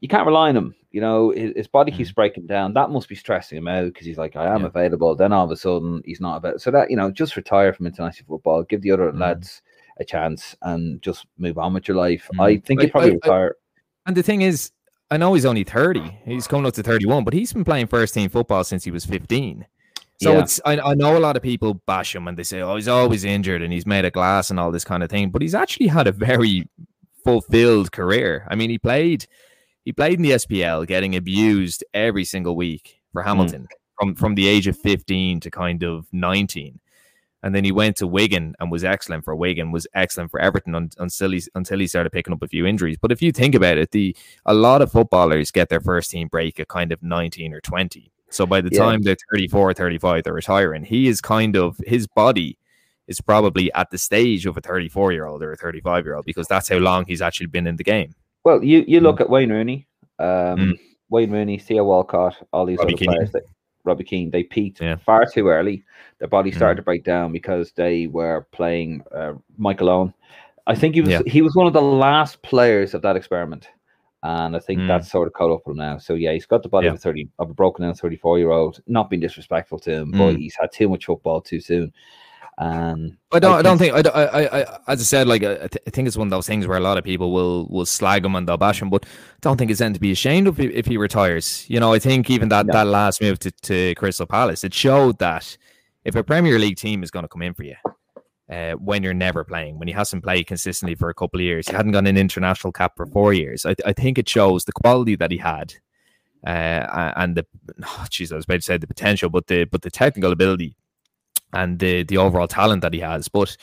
you can't rely on him. You know his, his body mm. keeps breaking down. That must be stressing him out because he's like, I am yeah. available. Then all of a sudden he's not available. So that you know, just retire from international football. Give the other mm. lads a chance and just move on with your life. I mm. think he'd probably I, retire. And the thing is, I know he's only 30. He's coming up to 31, but he's been playing first team football since he was 15. So yeah. it's I, I know a lot of people bash him and they say, oh, he's always injured and he's made of glass and all this kind of thing. But he's actually had a very fulfilled career. I mean, he played he played in the SPL, getting abused every single week for hmm. Hamilton mm. from from the age of 15 to kind of 19. And then he went to Wigan and was excellent for Wigan, was excellent for Everton un- until he until he started picking up a few injuries. But if you think about it, the a lot of footballers get their first team break at kind of 19 or 20 So by the Yeah. time they're 34, 35, they're retiring. He is kind of his body is probably at the stage of a 34 year old or a 35 year old because that's how long he's actually been in the game. Well, you you look at Wayne Rooney, um, Mm. Wayne Rooney, Theo Walcott, all these Robbie other Keane. players. That, Robbie Keane, they peaked Yeah. far too early. Their body Mm. started to break down because they were playing uh, Michael Owen. I think he was Yeah. he was one of the last players of that experiment, and I think Mm. that's sort of caught up with him now. So yeah, he's got the body Yeah. of a thirty of a broken down thirty four year old. Not being disrespectful to him, but Mm. he's had too much football too soon. And I don't. I, don't think. I, don't- I, I, I. As I said, like I, I th- I think it's one of those things where a lot of people will will slag him and they'll bash him, but I don't think it's anything to be ashamed of if, if he retires. You know, I think even that No. that last move to, to Crystal Palace, it showed that if a Premier League team is going to come in for you, uh, when you're never playing, when he hasn't played consistently for a couple of years, he hadn't got an international cap for four years. I, I think it shows the quality that he had, uh, and the. Oh, geez, I was about to say the potential, but the but the technical ability and the the overall talent that he has. But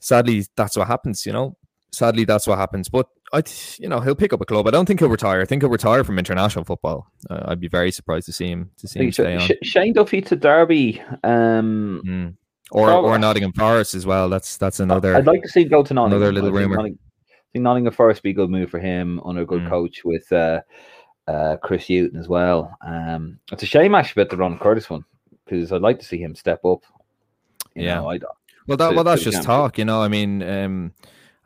sadly, that's what happens. You know, sadly, that's what happens. But I, th- you know, he'll pick up a club. I don't think he'll retire. I think he'll retire from international football. Uh, I'd be very surprised to see him to see him Sh- stay on. Sh- Shane Duffy to Derby. Um, Mm. Or or Nottingham Forest as well. That's that's another. I'd like to see him go to Nottingham. another little I think rumour. Notting- I think Nottingham Forest be a good move for him under a good Mm. coach with uh, uh, Chris Hughton as well. Um, it's a shame actually about the Ron Curtis one because I'd like to see him step up. You Yeah. know, I, Well, that to- well, that's just talk, you know. I mean, um,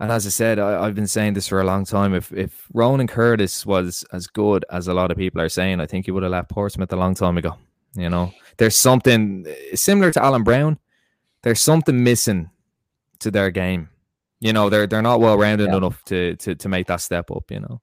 and as I said, I, I've been saying this for a long time. If if Ronan Curtis was as good as a lot of people are saying, I think he would have left Portsmouth a long time ago. You know, there's something uh, similar to Alan Browne. There's something missing to their game. You know, they're they're not well rounded Yeah. enough to, to to make that step up. You know,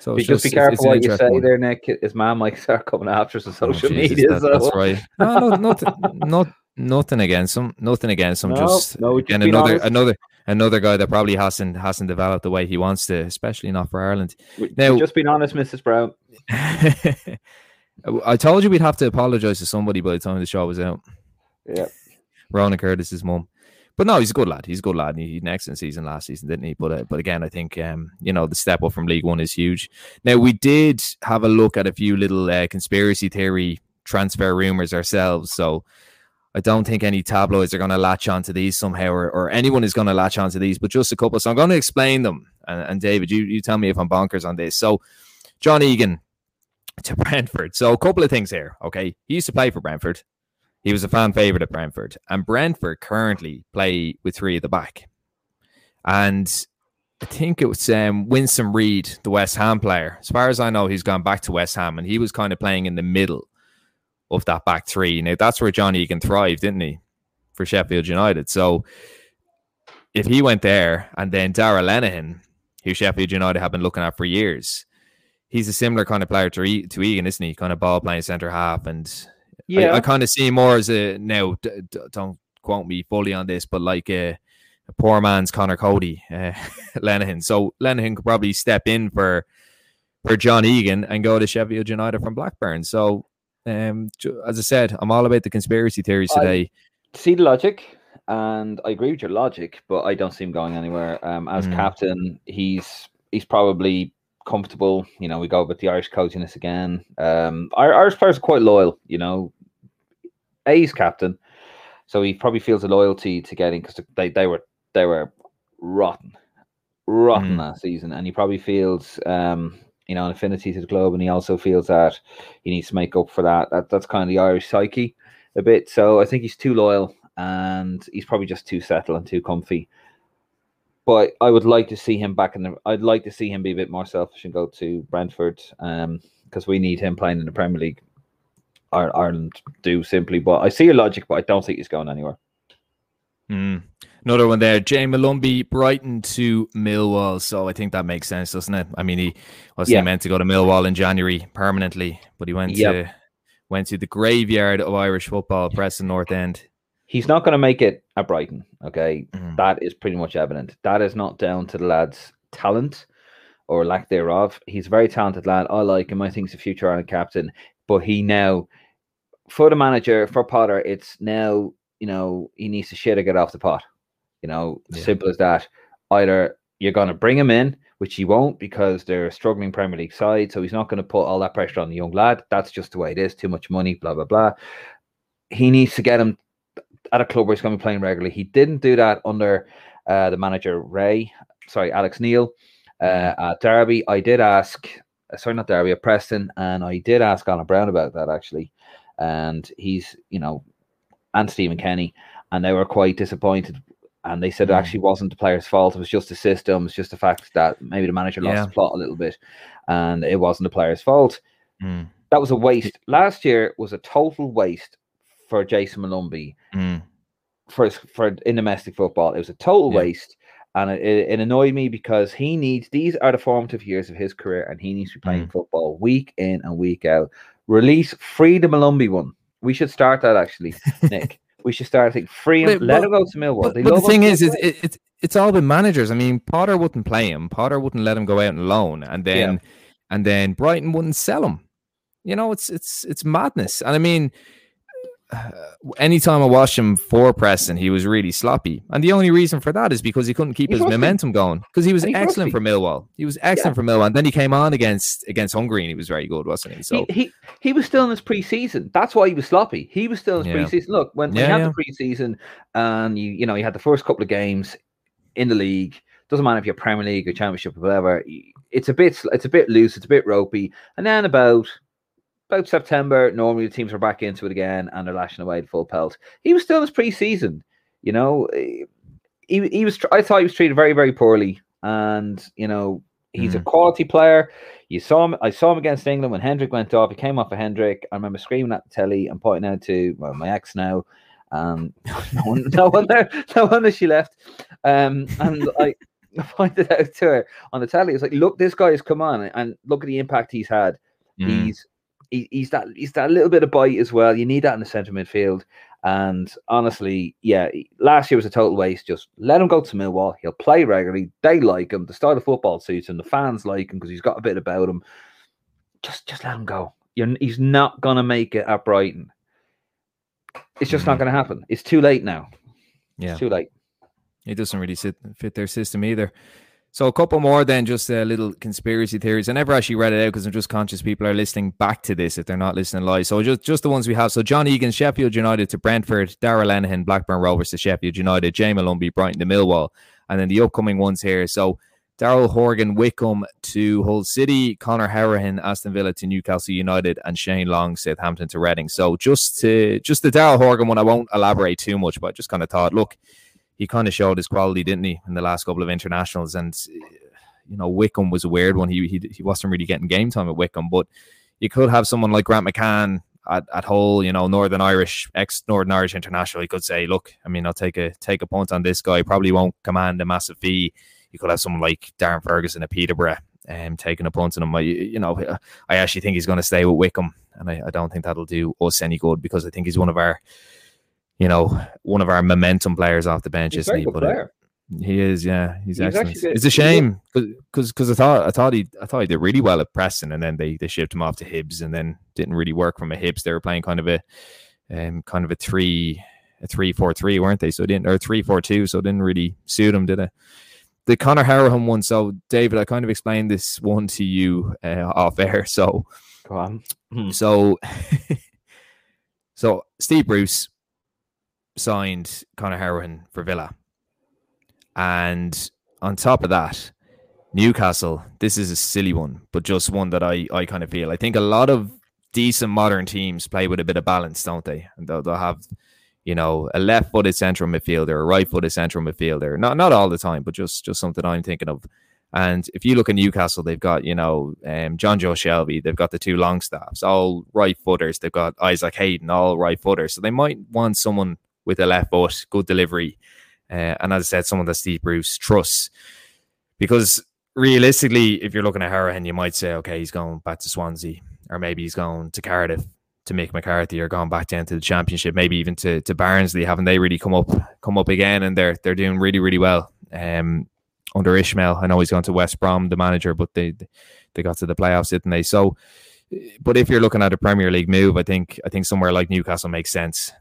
so just be careful what you say one. there, Nick. His man might start coming after us on Oh, social Jesus, media. that- so- that's right. No, no, nothing, not nothing against him. Nothing against him. No, just no, just again another honest. another another guy that probably hasn't hasn't developed the way he wants to, especially not for Ireland. We- Now- just being honest, Mrs. Browne. I told you we'd have to apologize to somebody by the time the show was out. Yeah. Ronan Curtis's mum. But no, he's a good lad. He's a good lad. He had an excellent season last season, didn't he? But uh, but again, I think um, you know the step up from League One is huge. Now we did have a look at a few little uh, conspiracy theory transfer rumors ourselves, so I don't think any tabloids are going to latch onto these somehow, or, or anyone is going to latch onto these. But just a couple, so I'm going to explain them. And, and David, you you tell me if I'm bonkers on this. So John Egan to Brentford. So a couple of things here. Okay, he used to play for Brentford. He was a fan favorite at Brentford, and Brentford currently play with three at the back. And I think it was um, Winston Reid, the West Ham player. As far as I know, he's gone back to West Ham, and he was kind of playing in the middle of that back three. Now that's where John Egan thrived, didn't he, for Sheffield United? So if he went there, and then Darragh Lenihan, who Sheffield United have been looking at for years, he's a similar kind of player to, to Egan, isn't he? Kind of ball playing centre half and Yeah. I, I kind of see him more as a now. D- d- don't quote me fully on this, but like a, a poor man's Conor Coady, uh, Lenihan. So Lenihan could probably step in for for John Egan and go to Sheffield United from Blackburn. So, um, as I said, I'm all about the conspiracy theories I- today. see the logic, and I agree with your logic, but I don't see him going anywhere. Um, as Mm. captain, he's he's probably comfortable. You know, we go with the Irish coachiness again. Um, our Irish players are quite loyal. You know, A he's captain, so he probably feels a loyalty to getting because they they were they were rotten, rotten Mm. last season, and he probably feels um you know an affinity to the club, and he also feels that he needs to make up for that. That that's kind of the Irish psyche a bit. So I think he's too loyal and he's probably just too settled and too comfy. But I would like to see him back in the. I'd like to see him be a bit more selfish and go to Brentford, um, because we need him playing in the Premier League. Ir- Ireland do simply, but I see your logic, but I don't think he's going anywhere. Mm. Another one there, Jay Molumby, Brighton to Millwall. So I think that makes sense, doesn't it? I mean, he wasn't Yeah. he meant to go to Millwall in January permanently, but he went Yep. to went to the graveyard of Irish football, Preston North End. He's not going to make it at Brighton. Okay, Mm. that is pretty much evident. That is not down to the lad's talent or lack thereof. He's a very talented lad. I like him. I think he's a future Ireland captain. But he now, for the manager, for Potter, it's now, you know, he needs to shit or get off the pot. You know, Yeah. simple as that. Either you're going to bring him in which he won't because they're a struggling Premier League side. So he's not going to put all that pressure on the young lad. That's just the way it is. Too much money, blah blah blah. He needs to get him at a club where he's going to be playing regularly. He didn't do that under uh, the manager Ray, sorry, Alex Neil uh, at Derby. I did ask, uh, sorry, not Derby, at Preston, and I did ask Alan Browne about that actually. And he's, you know, and Stephen Kenny, and they were quite disappointed and they said mm. it actually wasn't the player's fault. It was just the system. It's just the fact that maybe the manager lost yeah. the plot a little bit, and it wasn't the player's fault. Mm. That was a waste. Last year was a total waste for Jayson Molumby mm. for for in domestic football. It was a total yeah. waste, and it, it, annoyed me because he needs these are the formative years of his career, and he needs to be playing mm. football week in and week out. Release free the Molumby one. We should start that actually, Nick. we should start thinking free him, but, let him go to Millwall. But, but the thing is, is it, it's it's all been managers. I mean, Potter wouldn't play him. Potter wouldn't let him go out on loan, and then yeah. and then Brighton wouldn't sell him. You know, it's it's it's madness. And I mean, anytime I watched him for Preston, he was really sloppy. And the only reason for that is because he couldn't keep he's his momentum going. Because he was excellent for Millwall. He was excellent yeah. for Millwall. And then he came on against against Hungary and he was very good, wasn't he? So he he, he was still in his preseason. That's why he was sloppy. He was still in his yeah. preseason. Look, when, when yeah, he had the preseason and you you know he had the first couple of games in the league. Doesn't matter if you're Premier League or Championship or whatever. It's a bit it's a bit loose. It's a bit ropey. And then about about September, normally the teams are back into it again and they're lashing away at full pelt. He was still in his preseason, you know. He, he was. I thought he was treated very, very poorly, and you know he's mm. a quality player. You saw him. I saw him against England when Hendrick went off. He came off of Hendrick. I remember screaming at the telly and pointing out to well, my ex now. Um, no, one, no wonder, no wonder she left. Um, and I pointed out to her on the telly. It's like, look, this guy has come on, and look at the impact he's had. Mm. He's he, he's that he's that little bit of bite as well. You need that in the centre midfield. And honestly, yeah, last year was a total waste. Just let him go to Millwall. He'll play regularly. They like him. The style of football suits him. The fans like him because he's got a bit about him. Just just let him go. You're, he's not gonna make it at Brighton. It's just mm-hmm. not gonna happen. It's too late now. Yeah, it's too late. It doesn't really sit, fit their system either. So a couple more then, just a little conspiracy theories. I never actually read it out because I'm just conscious people are listening back to this if they're not listening live. So just just the ones we have. So John Egan, Sheffield United to Brentford, Darragh Lenihan, Blackburn Rovers to Sheffield United, Jamie Molumby, Brighton to Millwall, and then the upcoming ones here. So Daryl Horgan, Wycombe to Hull City, Conor Hourihane, Aston Villa to Newcastle United, and Shane Long, Southampton to Reading. So just to just the Daryl Horgan one, I won't elaborate too much, but just kind of thought, look he kind of showed his quality, didn't he, in the last couple of internationals? And you know, Wycombe was a weird one. He he, he wasn't really getting game time at Wycombe, but you could have someone like Grant McCann at, at Hull, you know, Northern Irish, ex Northern Irish international. He could say, look, I mean, I'll take a take a punt on this guy. Probably won't command a massive fee. You could have someone like Darren Ferguson at Peterborough um, taking a punt on him. I, you know, I actually think he's going to stay with Wycombe, and I, I don't think that'll do us any good because I think he's one of our you know, one of our momentum players off the bench, he's isn't he? But uh, he is, yeah, he's, he's excellent. It's a shame because because I thought I thought he I thought he did really well at Preston, and then they they shipped him off to Hibs, and then didn't really work from a Hibs. They were playing kind of a um kind of a three a three four three, weren't they? So didn't or three four two, so it didn't really suit him, did it? The Conor Hourihane one. So David, I kind of explained this one to you uh, off air. So go on. Hmm. So so Steve Bruce signed Conor Hourihane for Villa. And on top of that, Newcastle, this is a silly one, but just one that I, I kind of feel. I think a lot of decent modern teams play with a bit of balance, don't they? And they'll, they'll have, you know, a left footed central midfielder, a right footed central midfielder. Not not all the time, but just just something I'm thinking of. And if you look at Newcastle, they've got, you know, um, Jonjo Shelvey, they've got the two Longstaffs, all right footers. They've got Isaac Hayden, all right footers. So they might want someone with the left foot, good delivery. Uh, and as I said, someone that Steve Bruce trusts. Because realistically, if you're looking at Hourihane, you might say, okay, he's going back to Swansea, or maybe he's going to Cardiff to Mick McCarthy, or gone back down to the Championship, maybe even to, to Barnsley. Haven't they really come up come up again? And they're they're doing really really well. Um, under Ismaël, I know he's gone to West Brom, the manager, but they they got to the playoffs, didn't they? So, but if you're looking at a Premier League move, I think I think somewhere like Newcastle makes sense.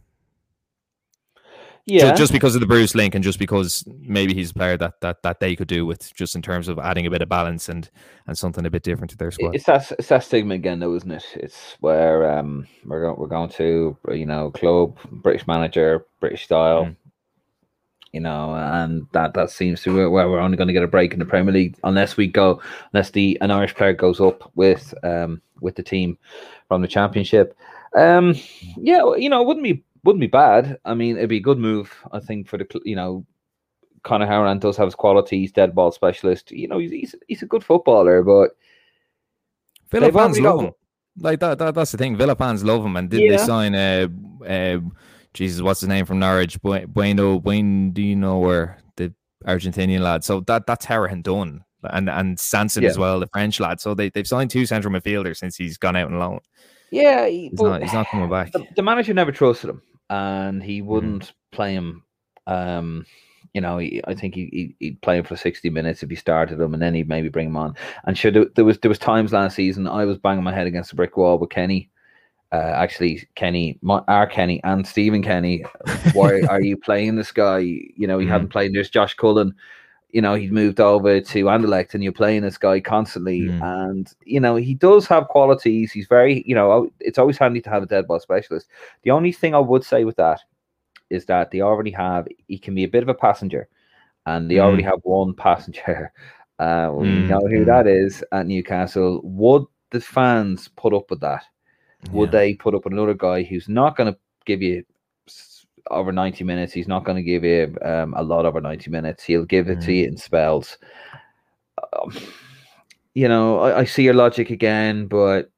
Yeah, just because of the Bruce link, and just because maybe he's a player that that that they could do with, just in terms of adding a bit of balance and and something a bit different to their squad. It's that it's that stigma again, though, isn't it? It's where um we're going we're going to you know club British manager British style. Mm. You know, and that that seems to where we're only going to get a break in the Premier League unless we go unless the an Irish player goes up with um with the team from the Championship. Um, yeah, you know, it wouldn't be wouldn't be bad. I mean, it'd be a good move, I think, for the you know, Conor Hourihane does have his qualities, dead ball specialist. You know, he's he's, he's a good footballer, but Villa fans love him. Like that, that, that's the thing. Villa fans love him, and did yeah. they sign uh, uh, Jesus, what's his name from Norwich? Bueno Buendino or the Argentinian lad. So that that's Hourihane done. And and Sanson yeah. as well, the French lad. So they, they've signed two central midfielders since he's gone out on loan. Yeah, he's, not, he's not coming back. The, the, manager never trusted him, and he mm. wouldn't mm. play him. Um, you know, he, I think he, he would play him for sixty minutes if he started him, and then he'd maybe bring him on. And should there was there was times last season I was banging my head against the brick wall with Kenny. Uh, actually, Kenny, my, our Kenny, and Stephen Kenny. Why are you playing this guy? You know, he mm. hadn't played. There's Josh Cullen you know, he'd moved over to Anderlecht and you're playing this guy constantly. Mm. And, you know, he does have qualities. He's very, you know, it's always handy to have a dead ball specialist. The only thing I would say with that is that they already have, he can be a bit of a passenger and they mm. already have one passenger. Uh, we mm. know who mm. that is at Newcastle. Would the fans put up with that? Would yeah. they put up with another guy who's not going to give you over 90 minutes. He's not going to give you um, a lot over 90 minutes. He'll give it mm. to you in spells. Um, you know, I, I, see your logic again, but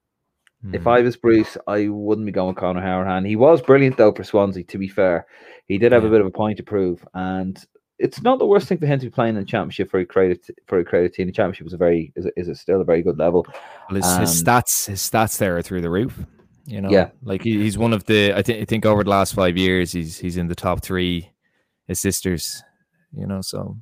mm. if I was Bruce, I wouldn't be going with Conor Hourihane. He was brilliant, though, for Swansea, to be fair. He did have yeah. a bit of a point to prove. And it's not the worst thing for him to be playing in the championship for a creative for a creative team. The championship is a very is, is still a very good level. Well, his, his stats his stats there are through the roof. You know, yeah, like he, he's one of the. I think I think over the last five years, he's he's in the top three assisters. You know, so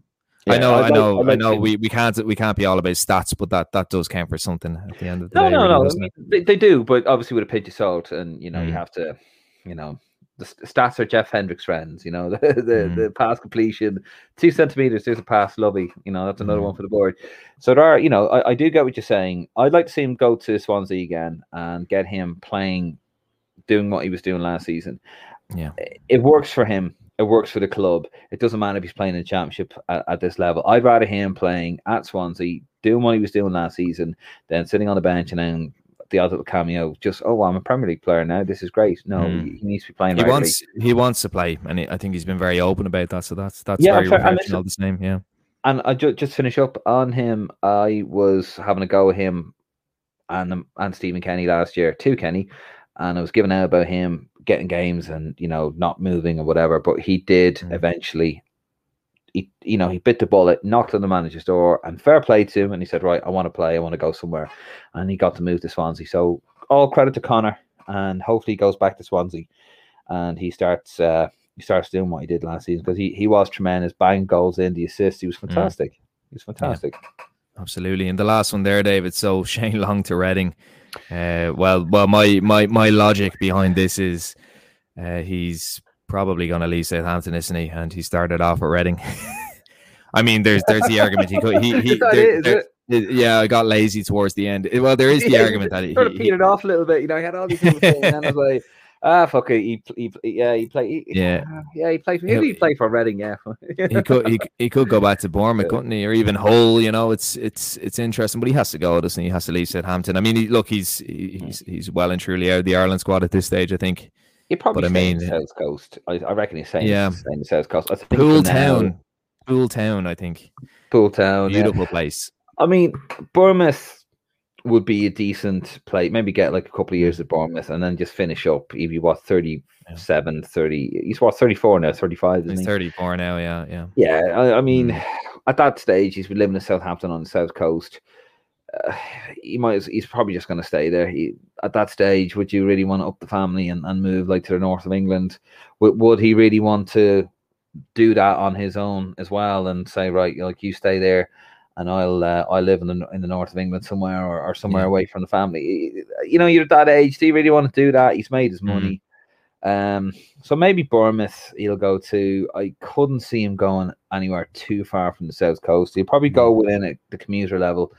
yeah, I know, I, I know, like, I, know. We, we can't we can't be all about stats, but that that does count for something at the end of the no, day. No, no, no. They, they, do, but obviously with a pinch of salt, and you know, mm. you have to, you know, the stats are Jeff Hendrick's friends. You know, the the, mm. the pass completion, two centimeters. There's a pass, lovely. You know, that's another mm. one for the board. So there are, you know, I, I do get what you're saying. I'd like to see him go to Swansea again and get him playing, doing what he was doing last season. Yeah, it works for him. It works for the club. It doesn't matter if he's playing in the championship at, at this level. I'd rather him playing at Swansea, doing what he was doing last season, than sitting on the bench and then the other cameo. Just oh, well, I'm a Premier League player now. This is great. No, mm. he needs to be playing. He wants he wants to play, and I think he's been very open about that. So that's that's yeah, very professional. The same, yeah. And I ju- just finish up on him. I was having a go with him and and Stephen Kenny last year, too, Kenny, and I was giving out about him getting games and you know not moving or whatever. But he did mm. eventually he, you know, he bit the bullet, knocked on the manager's door, and fair play to him. And he said, "Right, I want to play. I want to go somewhere," and he got to move to Swansea. So all credit to Conor, and hopefully he goes back to Swansea, and he starts uh, he starts doing what he did last season because he he was tremendous, bang goals in the assists. He was mm. fantastic. Mm. He was fantastic. Yeah, absolutely. And the last one there, David. So Shane Long to Reading. Uh, well, well, my my my logic behind this is uh, he's probably going to leave Southampton, isn't he? And he started off at Reading. I mean, there's there's the argument he could he, he there, there, yeah, I got lazy towards the end. Well, there is the yeah, argument that he sort of petered off a little bit. You know, he had all these things, and I was like. Ah, fuck it. He, he, yeah, he played. yeah, yeah, he played. Maybe he played for Reading. Yeah, he could. He, he could go back to Bournemouth, couldn't he? Or even Hull. You know, it's it's it's interesting, but he has to go, doesn't he? He has to leave Southampton. I mean, he, look, he's he's he's well and truly out of the Ireland squad at this stage. I think. He probably but I mean, South Coast. I, I, reckon he's saying yeah, saying South Coast. I think Poole Town, Pool Town. I think Pool Town, beautiful yeah. place. I mean, Bournemouth would be a decent play. Maybe get like a couple of years at Bournemouth and then just finish up. If you what 37, yeah. 30, he's what 34 now, 35. He's he? 34 now, yeah, yeah. Yeah, I, I mean, mm. at that stage, he's been living in Southampton on the south coast uh, he might he's probably just going to stay there. He, at that stage, would you really want to up the family and, and move like to the north of England? Would, would he really want to do that on his own as well and say, right, like you stay there and I'll uh, I live in the in the north of England somewhere or, or somewhere yeah. away from the family. You know, you're at that age. Do you really want to do that? He's made his money. Um, so maybe Bournemouth he'll go to. I couldn't see him going anywhere too far from the south coast. He'll probably go Mm. within a, the commuter level.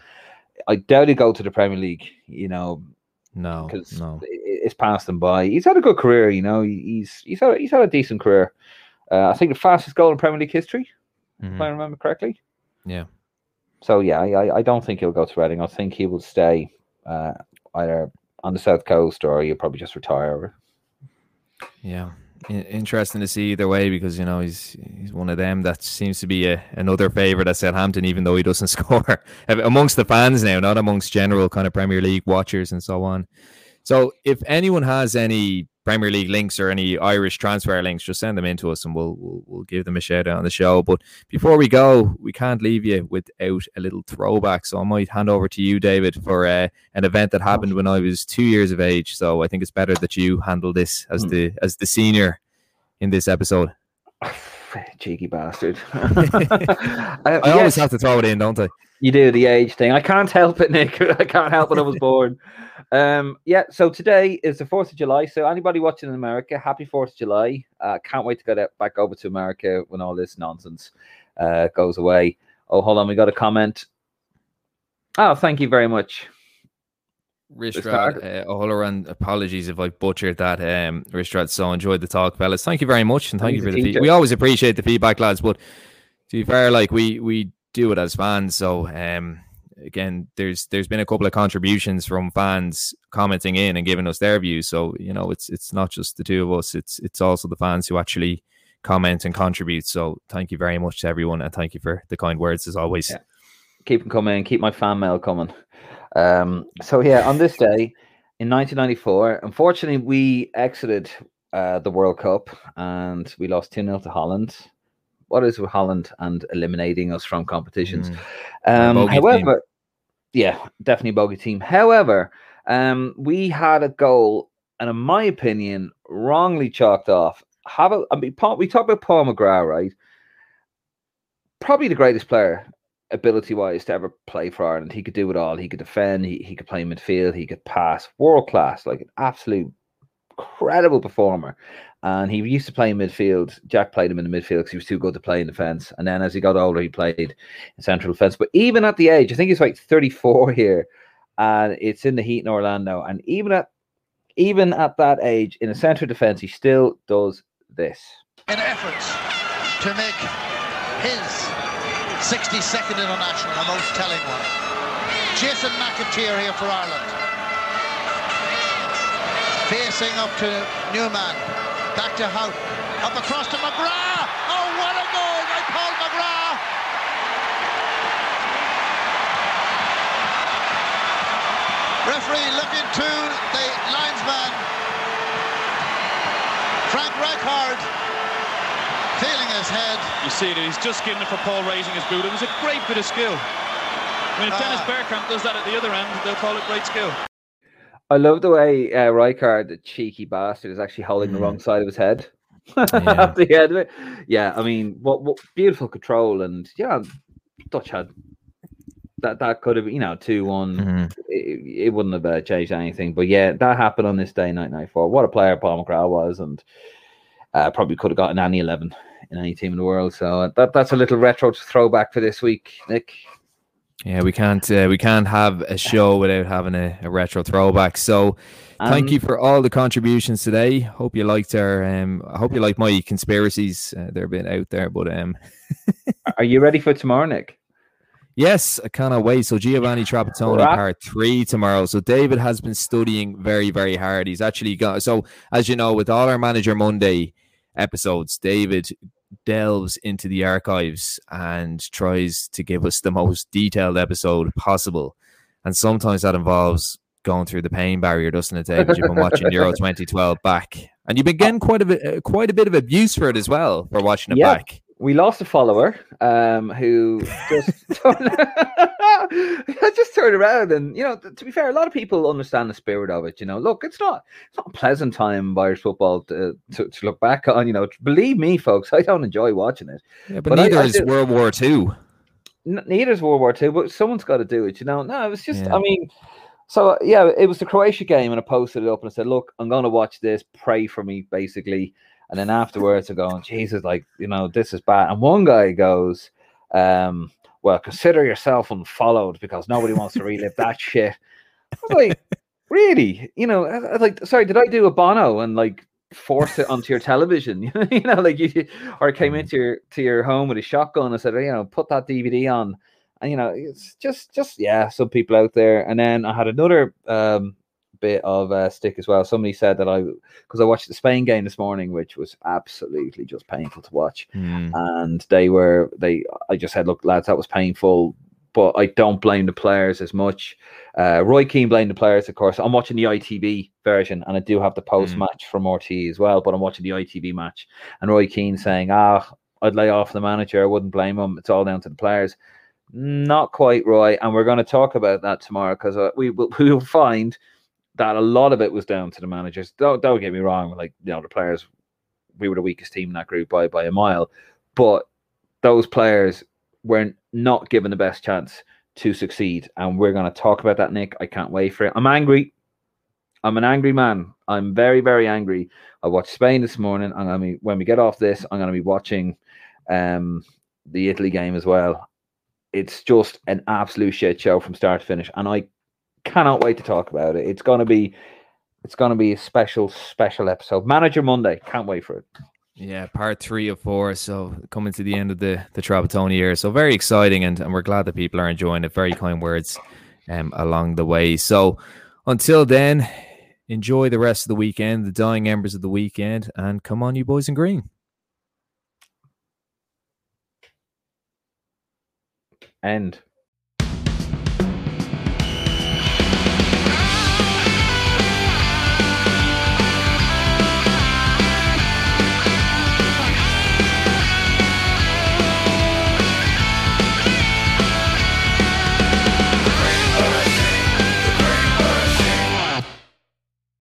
I doubt he'll go to the Premier League. You know, No, because no. it's passed him by. He's had a good career. You know, he's he's had he's had a decent career. Uh, I think the fastest goal in Premier League history, Mhm. if I remember correctly. Yeah. So yeah, I, I- don't think he'll go to Reading. I think he will stay uh, either on the south coast or he'll probably just retire. Yeah, interesting to see either way because you know he's he's one of them that seems to be a, another favorite at Southampton, even though he doesn't score amongst the fans now, not amongst general kind of Premier League watchers and so on. So, if anyone has any Premier League links or any Irish transfer links, just send them in to us and we'll, we'll we'll give them a shout out on the show. But before we go, we can't leave you without a little throwback. So I might hand over to you, David, for uh, an event that happened when I was two years of age. So I think it's better that you handle this as Hmm. the as the senior in this episode. Cheeky bastard. Uh, I always yes, have to throw it in, don't I? you do the age thing. I can't help it, Nick. I can't help it. I was born. Um, yeah. So today is the Fourth of July. So anybody watching in America, happy Fourth of July. Uh, can't wait to get out- back over to America when all this nonsense uh, goes away. Oh, hold on. We got a comment. Oh, thank you very much. Rishrad uh, O'Halloran, apologies if I butchered that. Um, Rishrad, so enjoyed the talk, fellas. Thank you very much, and thank He's you for the feedback. We always appreciate the feedback, lads. But to be fair, like we we do it as fans, so um, again, there's there's been a couple of contributions from fans commenting in and giving us their views. So you know, it's it's not just the two of us; it's it's also the fans who actually comment and contribute. So thank you very much to everyone, and thank you for the kind words as always. Yeah. keep them coming. Keep my fan mail coming. Um, so yeah, on this day in 1994, unfortunately, we exited uh, the World Cup and we lost 2 0 to Holland. What is with Holland and eliminating us from competitions? Mm. Um, bogey team. Yeah, definitely bogey team. However, um, we had a goal, and in my opinion, wrongly chalked off. Have a, I mean, we talked about Paul McGrath, right? Probably the greatest player, ability wise, to ever play for Ireland. He could do it all. He could defend. He, he could play midfield. He could pass. World class, like an absolute incredible performer. And he used to play in midfield. Jack played him in the midfield because he was too good to play in defence. And then as he got older, he played in central defence. But even at the age, I think he's like 34 here, and it's in the heat in Orlando. And even at even at that age, in a central defence, he still does this. in efforts to make his 62nd international a most telling one. Jason McAteer here for Ireland. Facing up to Numan. Back to Hout. Up across to McGrath. Oh, what a goal by Paul McGrath. Referee looking to the linesman. Frank Rijkaard feeling his head. You see that he's just given it for Paul raising his boot. It was a great bit of skill. I mean, if Dennis Ah. Bergkamp does that at the other end, they'll call it great skill. I love the way uh, Rijkaard, the cheeky bastard, is actually holding the Mm. wrong side of his head. Yeah. the end of it. Yeah, I mean, what, what beautiful control and yeah, Dutch had that. That could have you know two one. Mhm. It, it wouldn't have uh, changed anything. But yeah, that happened on this day, night ninety four. What a player Paul McGrath was, and uh, probably could have gotten any eleven in any team in the world. So uh, that that's a little retro throwback for this week, Nick. Yeah, we can't uh, we can't have a show without having a, a retro throwback. So thank Um, you for all the contributions today. Hope you liked our um I hope you like my conspiracies. Uh, they're a bit out there, but um Are you ready for tomorrow, Nick? yes, I cannot wait. So Giovanni Trapattoni part three tomorrow. So David has been studying very, very hard. He's actually got so as you know, with all our manager Monday episodes, David delves into the archives and tries to give us the most detailed episode possible. And sometimes that involves going through the pain barrier, doesn't it, David? You've been watching Euro 2012 back. And you've been getting quite a bit, uh, quite a bit of abuse for it as well for watching it Yeah. back. We lost a follower um, who just just turned around and you know to be fair a lot of people understand the spirit of it you know look it's not it's not a pleasant time irish football to, to, to look back on you know believe me folks i don't enjoy watching it Yeah, but, But neither I is do- World War Two. N- neither is world war ii but someone's got to do it you know no it was just Yeah. i mean So yeah, it was the Croatia game, and I posted it up and I said, "Look, I'm going to watch this. Pray for me, basically." And then afterwards, I go, "Jesus, like you know, this is bad." And one guy goes, um, "Well, consider yourself unfollowed because nobody wants to relive that shit." I was like, "Really? You know, I, I, like, sorry, did I do a Bono and like force it onto your television? you know, like you, or came into your to your home with a shotgun and said, you know, put that DVD on." and you know it's just just yeah some people out there and then i had another um bit of uh, stick as well. Somebody said that i because i watched the spain game this morning which was absolutely just painful to watch. Mm. and they were they i just said look lads that was painful. But i don't blame the players as much. Uh roy keane blamed the players of course. I'm watching the itv version and i do have the post match from rt as well but i'm watching the itv match. And roy keane saying ah i'd lay off the manager. I wouldn't blame him. It's all down to the players. Not quite right, and we're going to talk about that tomorrow because uh, we will we will find that a lot of it was down to the managers. Don't don't get me wrong, like you know the players, we were the weakest team in that group by by a mile, but those players were not given the best chance to succeed, and we're going to talk about that. Nick, I can't wait for it. I'm angry. I'm an angry man. I'm very very angry. I watched Spain this morning. I'm gonna be when we get off this, I'm going to be watching um the Italy game as well it's just an absolute shit show from start to finish, and I cannot wait to talk about it. It's gonna be, it's gonna be a special, special episode. Manager Monday, can't wait for it. Yeah, part three of four. So coming to the end of the the Trapattoni year. So very exciting, and, and we're glad that people are enjoying it. Very kind words um, along the way. So until then, enjoy the rest of the weekend, the dying embers of the weekend, and come on, you boys in green. End.